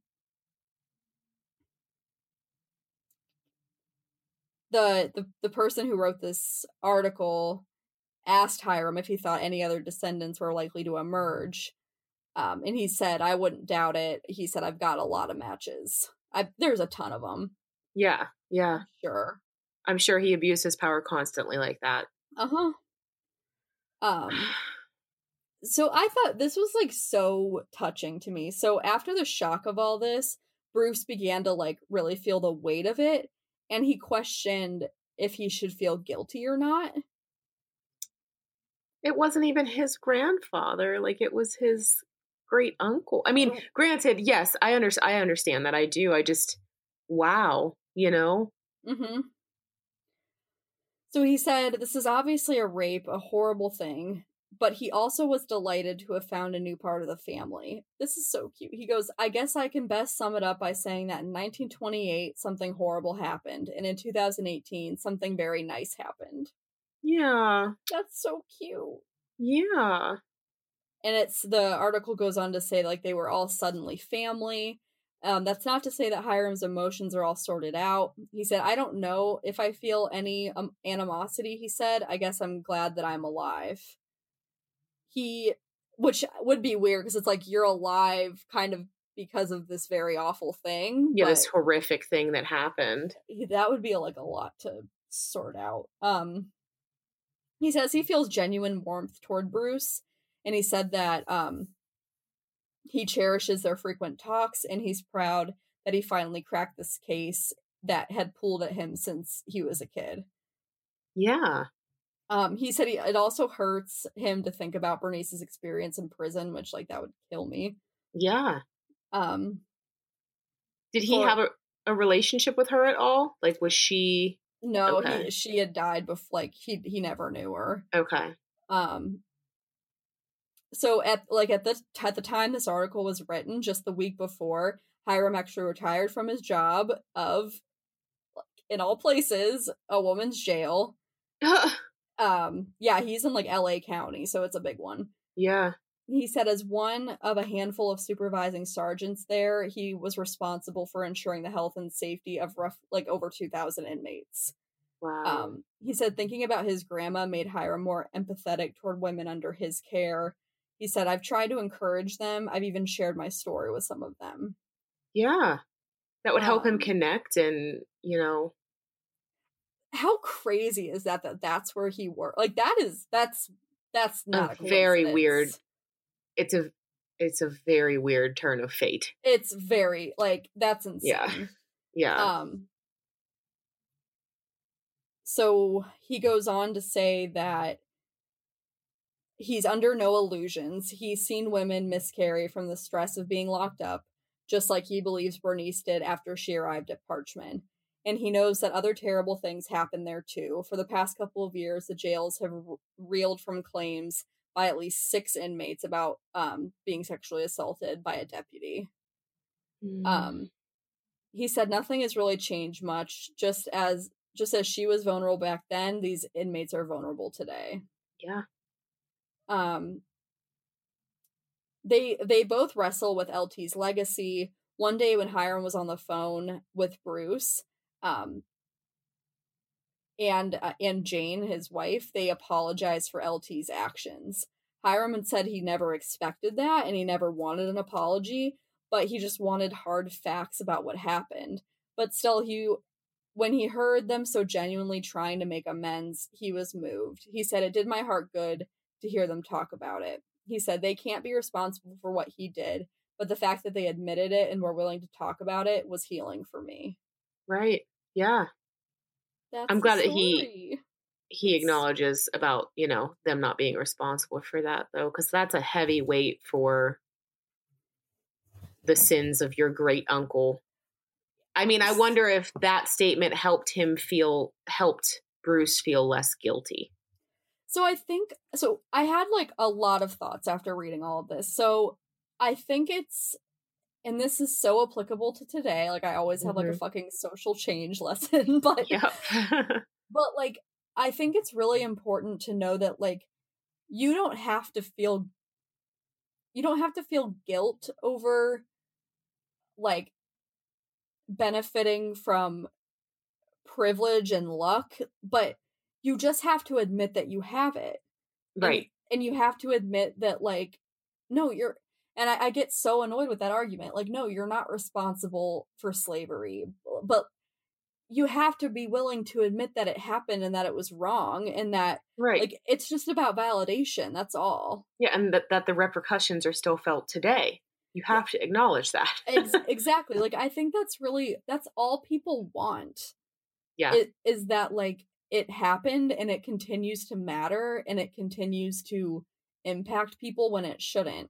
the, the the person who wrote this article asked Hiram if he thought any other descendants were likely to emerge. Um, and he said, I wouldn't doubt it. He said, I've got a lot of matches. I, there's a ton of them. Yeah, yeah. Sure. I'm sure he abused his power constantly like that. Uh huh. Um, so I thought this was like so touching to me. So after the shock of all this, Bruce began to like really feel the weight of it and he questioned if he should feel guilty or not. It wasn't even his grandfather, like it was his great uncle. I mean, Oh. granted, yes, I under- I understand that. I do. I just wow, you know? Mm-hmm. So he said, This is obviously a rape, a horrible thing, but he also was delighted to have found a new part of the family. This is so cute. He goes, I guess I can best sum it up by saying that in 1928, something horrible happened, and in 2018, something very nice happened. Yeah. That's so cute. Yeah. and it's the article goes on to say like they were all suddenly family um, that's not to say that hiram's emotions are all sorted out he said i don't know if i feel any um, animosity he said i guess i'm glad that i'm alive he which would be weird because it's like you're alive kind of because of this very awful thing Yeah, this horrific thing that happened. that would be like a lot to sort out. Um he says he feels genuine warmth toward Bruce and he said that um he cherishes their frequent talks and he's proud that he finally cracked this case that had pulled at him since he was a kid. Yeah. Um he said he, it also hurts him to think about Bernice's experience in prison, which like that would kill me. Yeah. Um Did he For- have a, a relationship with her at all? Like was she no, Okay. he, she had died before like he he never knew her. okay. um so at like at the at the time this article was written just the week before hiram actually retired from his job of like, in all places a woman's jail um yeah he's in like la county so it's a big one yeah. he said as one of a handful of supervising sergeants there he was responsible for ensuring the health and safety of rough like over 2000 inmates Wow. um, he said thinking about his grandma made Hiram more empathetic toward women under his care. He said, I've tried to encourage them. I've even shared my story with some of them. yeah. That would help him um, connect and, you know, How crazy is that that that's where he worked? Like that is that's that's not a, very weird- it's a it's a very weird turn of fate. It's very like that's insane. Yeah. Yeah. Um so he goes on to say that he's under no illusions. He's seen women miscarry from the stress of being locked up, just like he believes Bernice did after she arrived at Parchman. And he knows that other terrible things happen there too. For the past couple of years, the jails have reeled from claims by at least six inmates about um, being sexually assaulted by a deputy. Mm. Um, he said nothing has really changed much. Just as just as she was vulnerable back then, these inmates are vulnerable today. yeah. Um, they they both wrestle with LT's legacy. One day when Hiram was on the phone with Bruce, um, and uh, and Jane, his wife, they apologized for LT's actions. Hiram said he never expected that and he never wanted an apology, but he just wanted hard facts about what happened. But still, he when he heard them so genuinely trying to make amends, he was moved. He said it did my heart good to hear them talk about it. He said they can't be responsible for what he did, but the fact that they admitted it and were willing to talk about it was healing for me. Right. Yeah. That's I'm glad that he- He acknowledges about, you know, them not being responsible for that though cuz that's a heavy weight for the sins of your great uncle. I mean, I wonder if that statement helped him feel helped Bruce feel less guilty. So I think so I had like a lot of thoughts after reading all of this. So I think it's and this is so applicable to today. Like I always have like a Mhm. fucking social change lesson, but Yep. but like I think it's really important to know that like you don't have to feel you don't have to feel guilt over like benefiting from privilege and luck, but you just have to admit that you have it. And- right. And, you have to admit that like no, you're and I, I get so annoyed with that argument. Like, no, you're not responsible for slavery. But you have to be willing to admit that it happened and that it was wrong and that Right. like it's just about validation that's all yeah, and that that the repercussions are still felt today. You have to acknowledge that. Ex- exactly like i think that's really that's all people want Yeah. it, is that like it happened and it continues to matter and it continues to impact people when it shouldn't.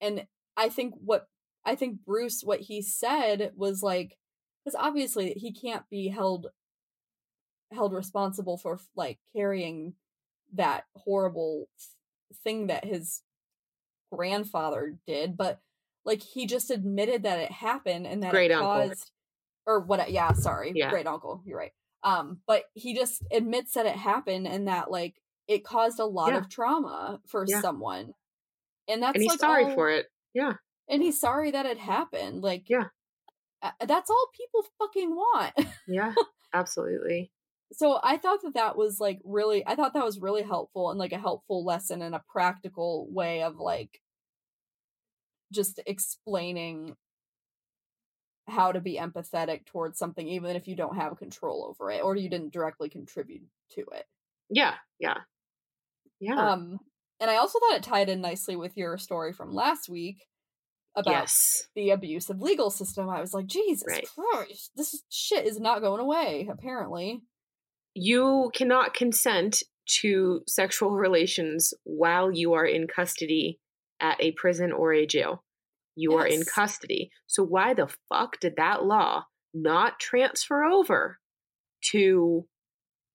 And I think what I think Bruce what he said was like because obviously he can't be held held responsible for like carrying that horrible thing that his grandfather did, but like he just admitted that it happened and that Great it uncle. caused or what yeah, sorry. Yeah. Great uncle, you're right. Um but he just admits that it happened and that like it caused a lot Yeah. of trauma for Yeah. someone. And that's and he's like sorry all- for it. Yeah. And he's sorry that it happened. Like Yeah. that's all people fucking want. Yeah. Absolutely. so I thought that that was like really I thought that was really helpful and like a helpful lesson and a practical way of like just explaining how to be empathetic towards something even if you don't have control over it or you didn't directly contribute to it. Yeah. Yeah. Yeah. Um and I also thought it tied in nicely with your story from last week about yes. the abusive legal system. I was like, Jesus Right. Christ, this shit is not going away, apparently. You cannot consent to sexual relations while you are in custody at a prison or a jail. You are in custody. So why the fuck did that law not transfer over to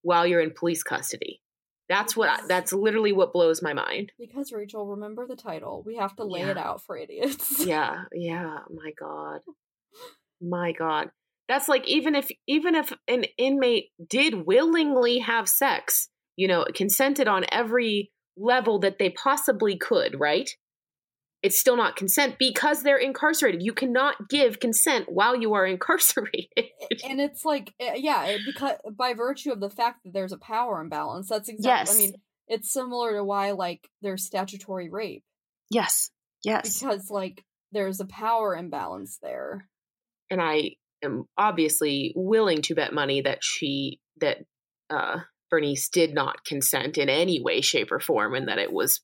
while you're in police custody? That's what I, that's literally what blows my mind. Because Rachel, remember the title. We have to lay Yeah. it out for idiots. Yeah, yeah, my god. My god. That's like even if even if an inmate did willingly have sex, you know, consented on every level that they possibly could, right? It's still not consent because they're incarcerated. You cannot give consent while you are incarcerated. and it's like, eh, yeah, it, because by virtue of the fact that there's a power imbalance, that's exactly. Yes. I mean, it's similar to why like there's statutory rape yes. Yes. because like there's a power imbalance there. and I am obviously willing to bet money that she that uh Bernice did not consent in any way, shape, or form, and that it was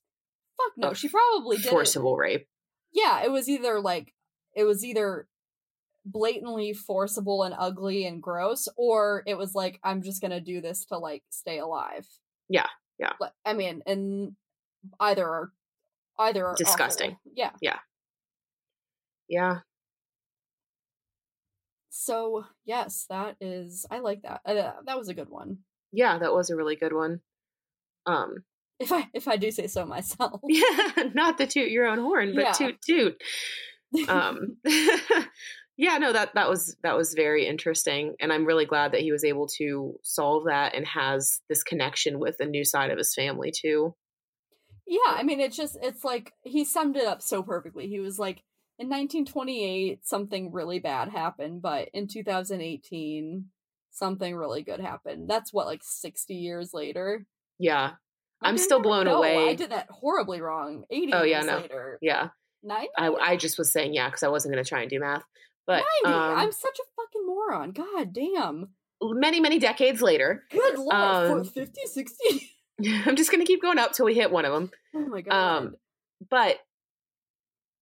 Fuck no, a she probably did. it. forcible rape. Yeah, it was either like it was either blatantly forcible and ugly and gross, or it was like I'm just gonna do this to like stay alive. Yeah, yeah. Like, I mean, and either are either are awful. Disgusting. Yeah. Yeah, Yeah. So yes, that is. I like that. Uh, that was a good one. yeah, that was a really good one. Um, If I if I do say so myself. yeah, not the toot your own horn, but Yeah. toot toot. Um, yeah, no that that was that was very interesting, and I'm really glad that he was able to solve that and has this connection with a new side of his family too. Yeah, I mean, it's just, it's like, he summed it up so perfectly. He was like, in 1928, something really bad happened, but in 2018, something really good happened. That's what, like 60 years later? Yeah, I'm still blown know. away. I did that horribly wrong. 80 Oh, yeah, years no. later. yeah. 90? I, I just was saying yeah because I wasn't going to try and do math. But 90! um, I'm such a fucking moron. God damn. many, many decades later, Good lord. Um, 50, 60? I'm just going to keep going up till we hit one of them. oh my god. Um, But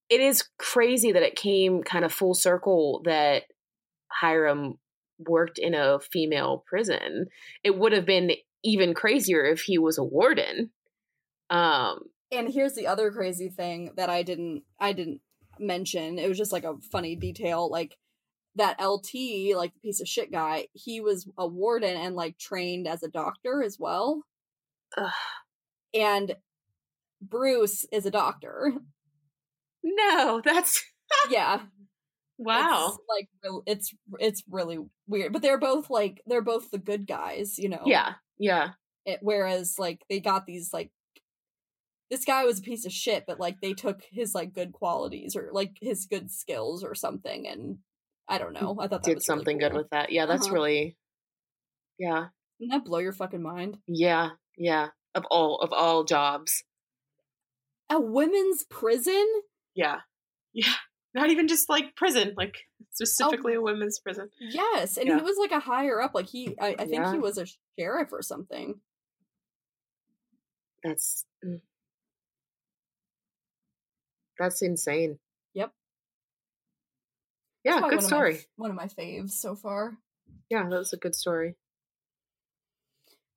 it is crazy that it came kind of full circle that Hiram worked in a female prison. It would have been even crazier if he was a warden. Um, and here's the other crazy thing that I didn't I didn't mention. It was just like a funny detail like that LT, like the piece of shit guy, he was a warden and like trained as a doctor as well. ugh, And Bruce is a doctor. no, that's yeah. Wow. It's like it's it's really weird. But they're both like they're both the good guys, you know. Yeah, yeah, It, whereas like they got these like this guy was a piece of shit, but like they took his like good qualities or like his good skills or something, and I don't know. I thought that did was really something good with that. Yeah, that's Uh-huh. really, yeah, Didn't that blow your fucking mind? yeah, yeah. Of all of all jobs, A women's prison? yeah, yeah. Not even just like prison, like specifically a women's prison. Yes, and Yeah. he was like a higher up. Like he, I, I think Yeah. he was a sheriff or something. That's mm. that's insane. Yep. Yeah, good one story. Of my, one of my faves so far. Yeah, that was a good story.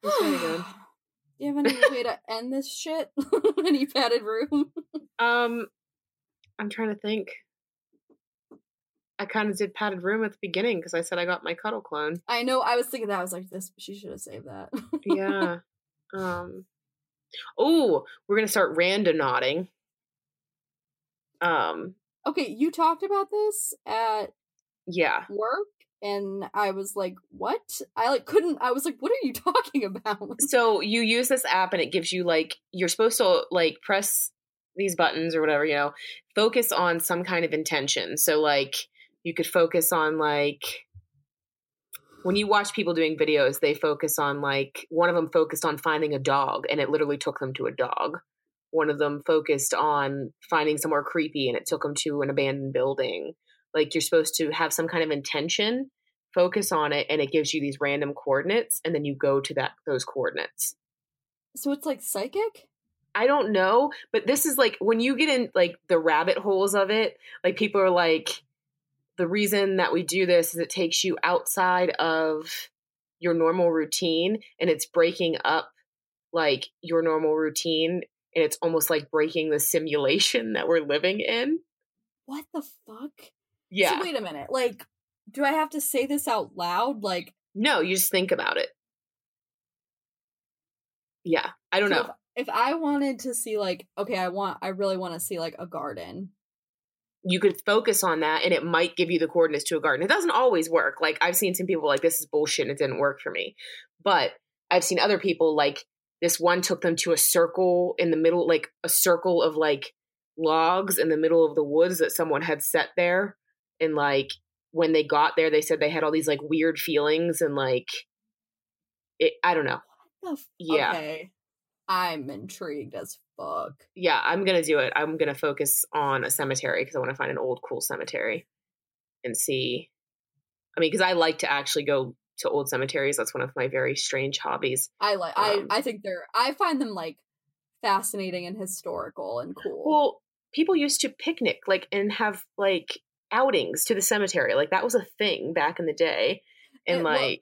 Was very good. Do you have any way to end this shit? any padded room? Um, I'm trying to think. I kind of did padded room at the beginning because I said I got my cuddle clone. I know. I was thinking that. I was like, this. She should have saved that. yeah. Um. Oh, we're gonna start randonauting. Um. Okay, you talked about this at Yeah. work, and I was like, "What?" I like couldn't. I was like, "What are you talking about?" So you use this app and it gives you like you're supposed to like press these buttons or whatever, you know, focus on some kind of intention. So like you could focus on like when you watch people doing videos, they focus on like one of them focused on finding a dog and it literally took them to a dog. One of them focused on finding somewhere creepy and it took them to an abandoned building. Like you're supposed to have some kind of intention, focus on it, and it gives you these random coordinates, and then you go to that those coordinates. so it's like psychic. I don't know, but this is like when you get in like the rabbit holes of it, like people are like, the reason that we do this is it takes you outside of your normal routine and it's breaking up like your normal routine and it's almost like breaking the simulation that we're living in. What the fuck? Yeah. So wait a minute. Like, do I have to say this out loud? Like, no, you just think about it. Yeah. I don't so know. If, if I wanted to see, like, okay, I want, I really want to see like a garden. You could focus on that and it might give you the coordinates to a garden. It doesn't always work. Like I've seen some people like this is bullshit and it didn't work for me. But I've seen other people like this one took them to a circle in the middle like a circle of like logs in the middle of the woods that someone had set there and like when they got there they said they had all these like weird feelings and like it I don't know. F- Yeah. Okay. I'm intrigued as fuck. Yeah, I'm going to do it. I'm going to focus on a cemetery because I want to find an old cool cemetery and see I mean, because I like to actually go to old cemeteries. That's one of my very strange hobbies. I like. Um, I I think they're. I find them like fascinating and historical and cool. Well, people used to picnic like and have like outings to the cemetery. Like that was a thing back in the day. And It like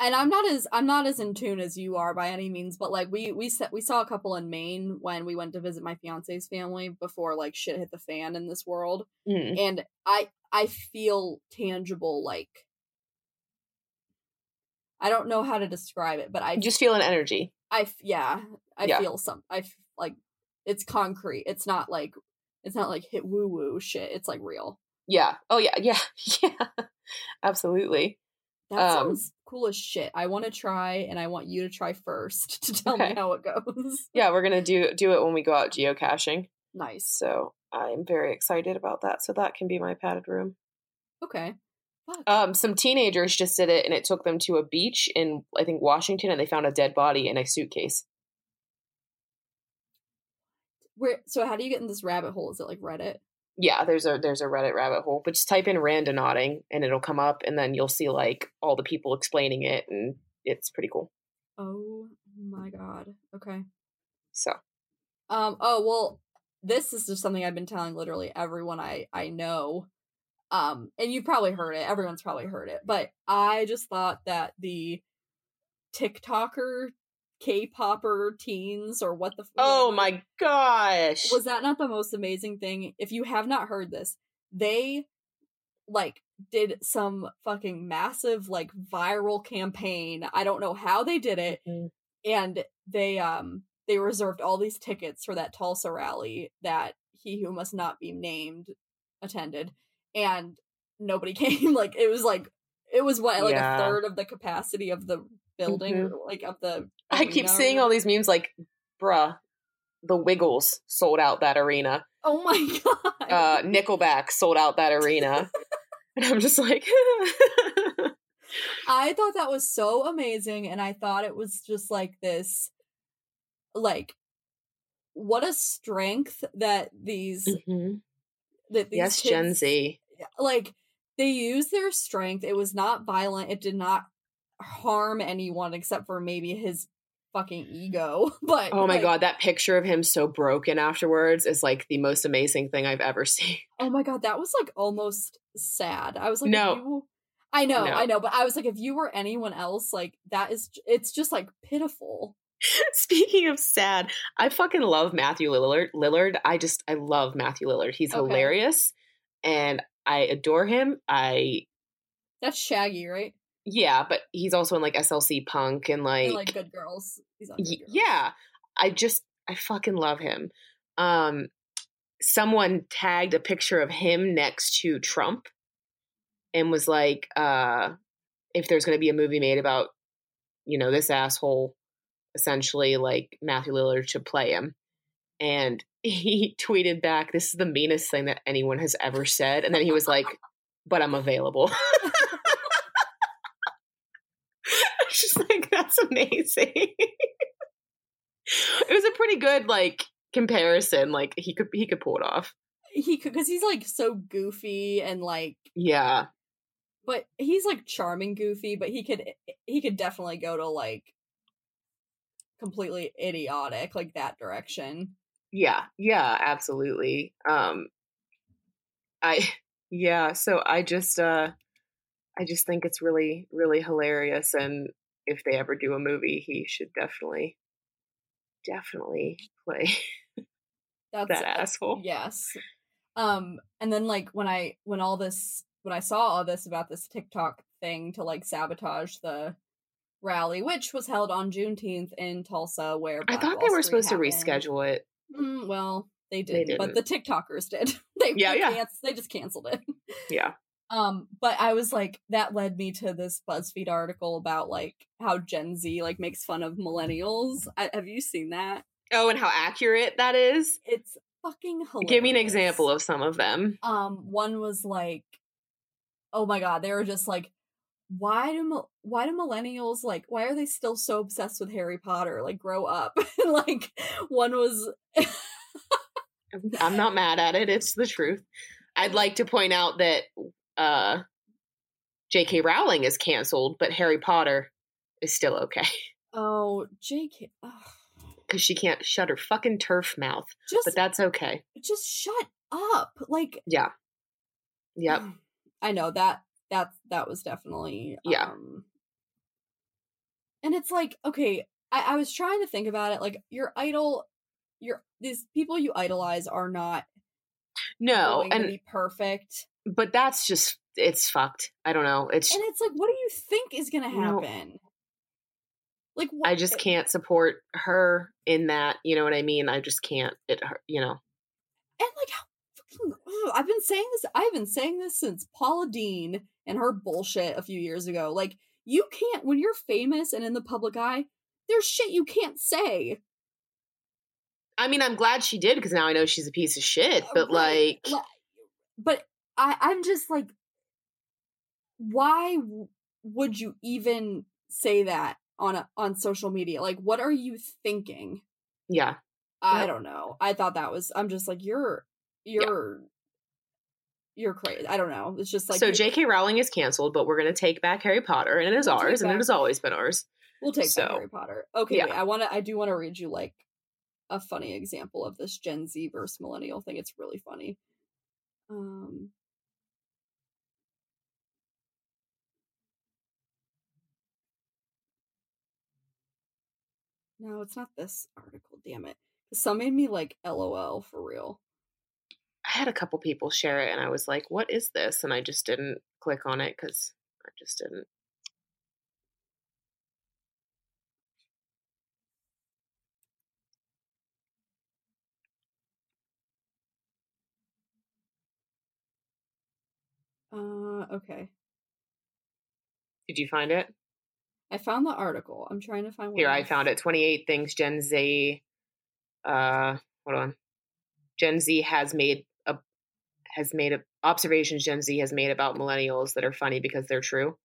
and, I'm not as I'm not as in tune as you are by any means, but like we we sa- we saw a couple in Maine when we went to visit my fiance's family before like shit hit the fan in this world, mm, and I I feel tangible like. I don't know how to describe it, but I you just feel an energy. I f- yeah, I Yeah. feel some. I f- like it's concrete. It's not like it's not like hit woo woo shit. It's like real. Yeah. Oh yeah, yeah. Yeah. Absolutely. That Um, sounds cool as shit. I want to try, and I want you to try first to tell me how it goes. Yeah, we're going to do do it when we go out geocaching. nice. So, I'm very excited about that. So that can be my padded room. Okay. Fuck. Um, some teenagers just did it, and it took them to a beach in I think Washington, and they found a dead body in a suitcase. Where? So how do you get in this rabbit hole? Is it like Reddit? Yeah, there's a there's a Reddit rabbit hole, but just type in randonauting, and it'll come up, and then you'll see like all the people explaining it, and it's pretty cool. Oh my god. Okay. So Um. Oh well. This is just something I've been telling literally everyone I I know. Um. And you've probably heard it. Everyone's probably heard it. But I just thought that the TikToker, K-popper teens, or what the f- Oh my gosh. was that not the most amazing thing? If you have not heard this, they like did some fucking massive like viral campaign. I don't know how they did it, Mhm. and they um they reserved all these tickets for that Tulsa rally that he who must not be named attended, and nobody came. like it was like it was what like Yeah. a third of the capacity of the building, Mhm. like of the. I keep seeing all these memes like, bruh, the Wiggles sold out that arena. Oh my god! Uh, Nickelback sold out that arena. and I'm just like, I thought that was so amazing, and I thought it was just like this, like, what a strength that these Mhm. that these yes, Gen kids- Z. like they used their strength. It was not violent. It did not harm anyone except for maybe his fucking ego. But Oh my like, god, that picture of him so broken afterwards is like the most amazing thing I've ever seen. Oh my god, that was like almost sad. I was like, No. you, I know, No. I know, but I was like, if you were anyone else, like that is, it's just like pitiful. Speaking of sad, I fucking love Matthew Lillard. Lillard. I just I love Matthew Lillard. He's Okay. hilarious and I adore him. I That's Shaggy, right? Yeah, but he's also in like SLC Punk and like, like Good Girls. He's on Good Girls. yeah. I just I fucking love him. Um someone tagged a picture of him next to Trump and was like uh if there's going to be a movie made about you know this asshole essentially like Matthew Lillard should play him and he tweeted back this is the meanest thing that anyone has ever said and then he was like but I'm available I was just like that's amazing it was a pretty good like comparison like he could he could pull it off He could, because he's like so goofy and like, yeah but he's like charming goofy, but he could, he could definitely go to like completely idiotic, like that direction. Yeah, yeah, absolutely. Um I yeah, so I just uh I just think it's really really hilarious and if they ever do a movie, he should definitely definitely play That's that asshole. Yes. Um, and then like when I when all this when I saw all this about this TikTok thing to like sabotage the rally, which was held on Juneteenth in Tulsa, where I thought Wall they were Street supposed to reschedule it. Mm, well, they They didn't, but the TikTokers did. they Yeah, yeah. canc- they just canceled it. Yeah. Um, but I was like, that led me to this BuzzFeed article about like how Gen Z like makes fun of millennials. I, have you seen that? Oh, and how accurate that is. It's fucking hilarious. Give me an example of some of them. um one was like oh my god they were just like why do why do millennials like why are they still so obsessed with harry potter like grow up like one was I'm not mad at it. It's the truth. I'd like to point out that uh J.K. Rowling is canceled, but Harry Potter is still okay oh jk because she can't shut her fucking TERF mouth. just But that's okay. just shut up like Yeah. Yep. i know that that that was definitely Yeah. um and it's like okay I, I was trying to think about it like your idol your these people you idolize are not No, and be perfect but that's just it's fucked. I don't know. It's and it's like what do you think is gonna No. happen like what, I just can't support her in that. You know what I mean? I just can't. It. You know. and like how fucking ugh, i've been saying this i've been saying this since paula deen and her bullshit a few years ago like you can't when you're famous and in the public eye there's shit you can't say I mean, I'm glad she did because now I know she's a piece of shit. Uh, but Right. like, Li- but i i'm just like why would you even say that on a, on social media like what are you thinking yeah, I don't know. I thought that was. I'm just like you're, you're, you're crazy. I don't know. It's just like so J.K. Rowling is canceled, but we're gonna take back Harry Potter, and it is We'll ours, and it has always been ours. we'll take so- back Harry Potter. Okay, yeah. wait, I want to. I do want to read you like a funny example of this Gen Z versus millennial thing. It's really funny. Um. No, it's not this article. Damn it! Some made me like LOL for real. I had a couple people share it, and I was like, "What is this?" And I just didn't click on it because I just didn't. Uh, okay. Did you find it? I found the article. I'm trying to find. Here, I found it. 28 things Gen Z. Uh, hold on. Gen Z has made a has made a, observations Gen Z has made about millennials that are funny because they're true.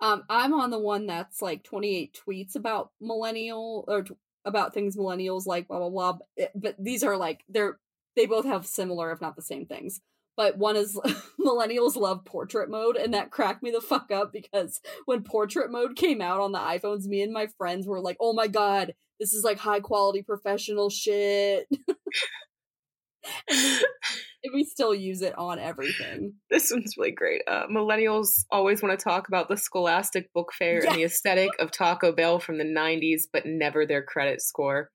Um, I'm on the one that's like 28 tweets about millennial or t- about things millennials like blah blah blah. But, it- but these are like they're they both have similar, if not the same things. But one is millennials love portrait mode, and that cracked me the fuck up because when portrait mode came out on the iPhones, me and my friends were like, "Oh my god, this is like high quality professional shit." and, then, we still use it on everything. This one's really great. Uh, millennials always want to talk about the Scholastic Book Fair and the aesthetic of Taco Bell from the 90s, but never their credit score.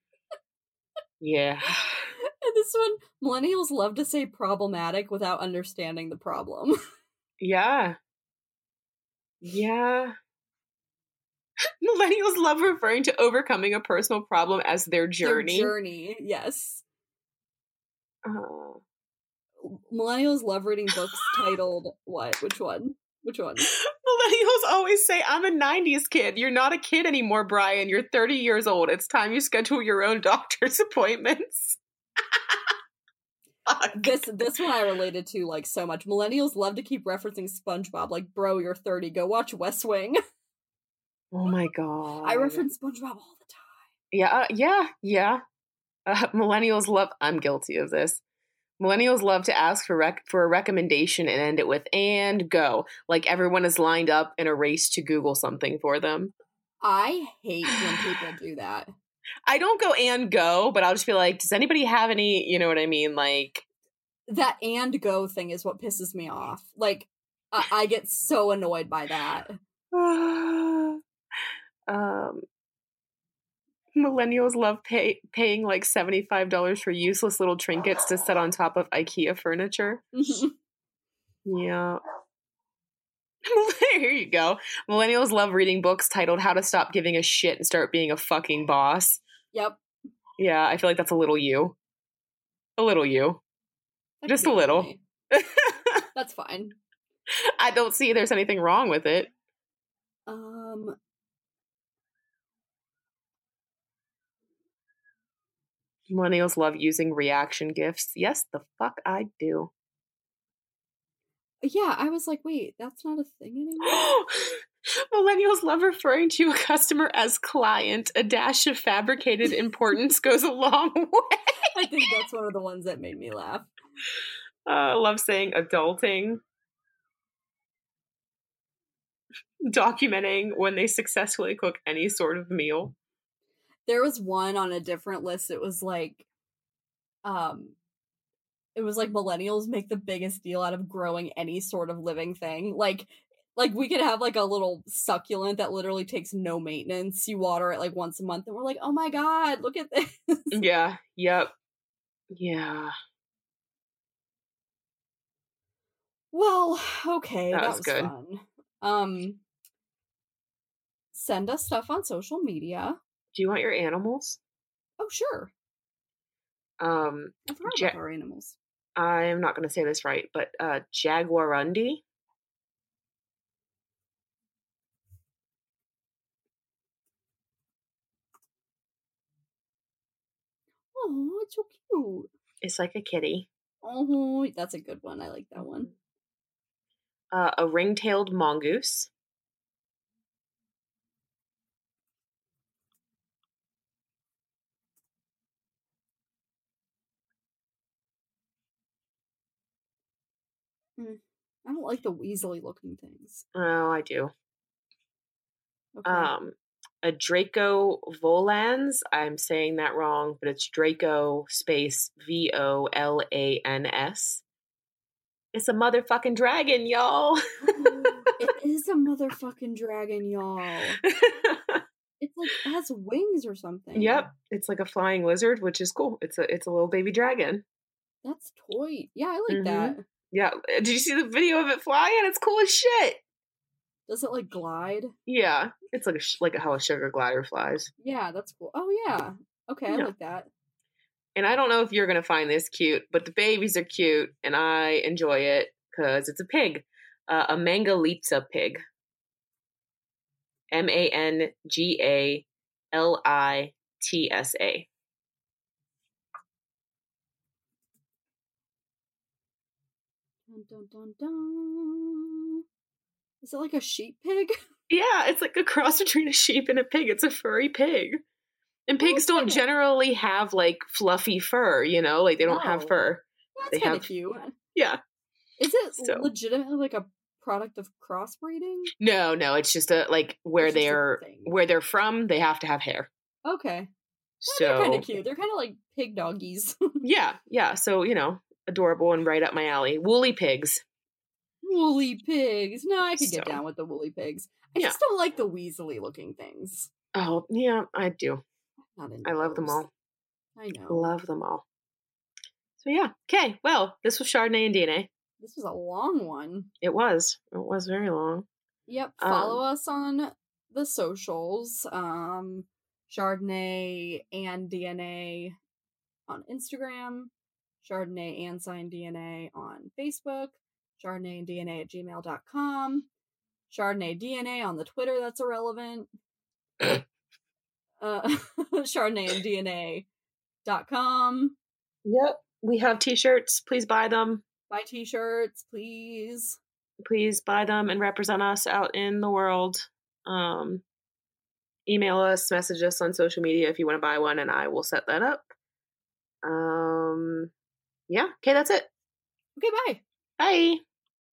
Yeah. And this one, millennials love to say problematic without understanding the problem. Yeah. Yeah. Millennials love referring to overcoming a personal problem as their journey. Their journey, yes. Uh, Millennials love reading books titled what? Which one? Which one? millennials always say, I'm a 90s kid. You're not a kid anymore, Brian. You're 30 years old. It's time you schedule your own doctor's appointments. This this one I related to like so much. Millennials love to keep referencing SpongeBob, like, bro, you're 30, go watch West Wing. Oh my god. I reference SpongeBob all the time. Yeah, uh, yeah, yeah. Uh, millennials love. I'm guilty of this. Millennials love to ask for rec- for a recommendation and end it with "and go," like everyone is lined up in a race to Google something for them. I hate when people do that. I don't go and go, but I'll just be like, "Does anybody have any?" You know what I mean? Like, That and go thing is what pisses me off. Like, I, I get so annoyed by that. um, millennials love pay- paying like seventy five dollars for useless little trinkets to set on top of IKEA furniture. Yeah. Here you go. Millennials love reading books titled How to Stop Giving a Shit and Start Being a Fucking Boss. yep. Yeah, I feel like that's a little you. A little you. that Just a little. That's fine. I don't see there's anything wrong with it. Um, Millennials love using reaction gifts. Yes, the fuck I do. Yeah, I was like, wait, that's not a thing anymore. Millennials love referring to a customer as client. A dash of fabricated importance goes a long way. I think that's one of the ones that made me laugh. Uh, I love saying adulting. Documenting when they successfully cook any sort of meal. There was one on a different list. It was like, um, it was like millennials make the biggest deal out of growing any sort of living thing. Like, like we could have like a little succulent that literally takes no maintenance. You water it like once a month, and we're like, oh my god, look at this. Yeah, yep. Yeah. Well, okay, That that, was was, good. fun. Um, send us stuff on social media. Do you want your animals? Oh, sure. Um, I forgot Ja- about our animals. I'm not going to say this right, but uh, Jaguarundi. Oh, it's so cute. It's like a kitty. Oh, that's a good one. I like that one. Uh, a ring-tailed mongoose. I don't like the Weasley looking things. Oh, I do. Okay. Um, a Draco volans. I'm saying that wrong, but it's Draco space V O L A N S. It's a motherfucking dragon, y'all. it is a motherfucking dragon, y'all. It's like it has wings or something. yep, it's like a flying lizard, which is cool. It's a it's a little baby dragon. That's toy. Yeah, I like Mhm. that. Yeah, did you see the video of it flying? It's cool as shit. Does it like glide? Yeah, it's like a sh- like how a sugar glider flies. Yeah, that's cool. Oh yeah. Okay, I like that. And I don't know if you're gonna find this cute, but the babies are cute, and I enjoy it because it's a pig, uh, a Mangalitsa pig. M A N G A L I T S A. Dun, dun, dun, dun. Is it like a sheep pig? Yeah, it's like a cross between a sheep and a pig. It's a furry pig. And oh, pigs don't Okay. generally have like fluffy fur, you know, like they don't have fur. That's They kind have- of cute. Yeah. Is it So- legitimately like a product of crossbreeding? No, no, it's just a like where It's they're where they're from, they have to have hair. Okay. So They're kind of cute. They're kind of like pig doggies. yeah, yeah. So you know, adorable and right up my alley. Woolly pigs. Woolly pigs. No, I could get down with the woolly pigs. I Yeah. just don't like the Weasley looking things. Oh, yeah, I do. I love them all. I know. Love them all. So yeah. Okay. Well, this was Chardonnay and DNA. This was a long one. It was. It was very long. Yep. Um, Follow us on the socials. Um Chardonnay and DNA on Instagram, Chardonnay and Sign DNA on Facebook, Chardonnay and DNA at gmail.com, Chardonnay DNA on the Twitter that's irrelevant. uh Chardonnay and DNA.com. Yep. We have t-shirts. Please buy them. Buy t-shirts, please. Please buy them and represent us out in the world. Um, email us, message us on social media if you want to buy one, and I will set that up. Um, yeah. Okay, that's it. Okay, bye. Bye.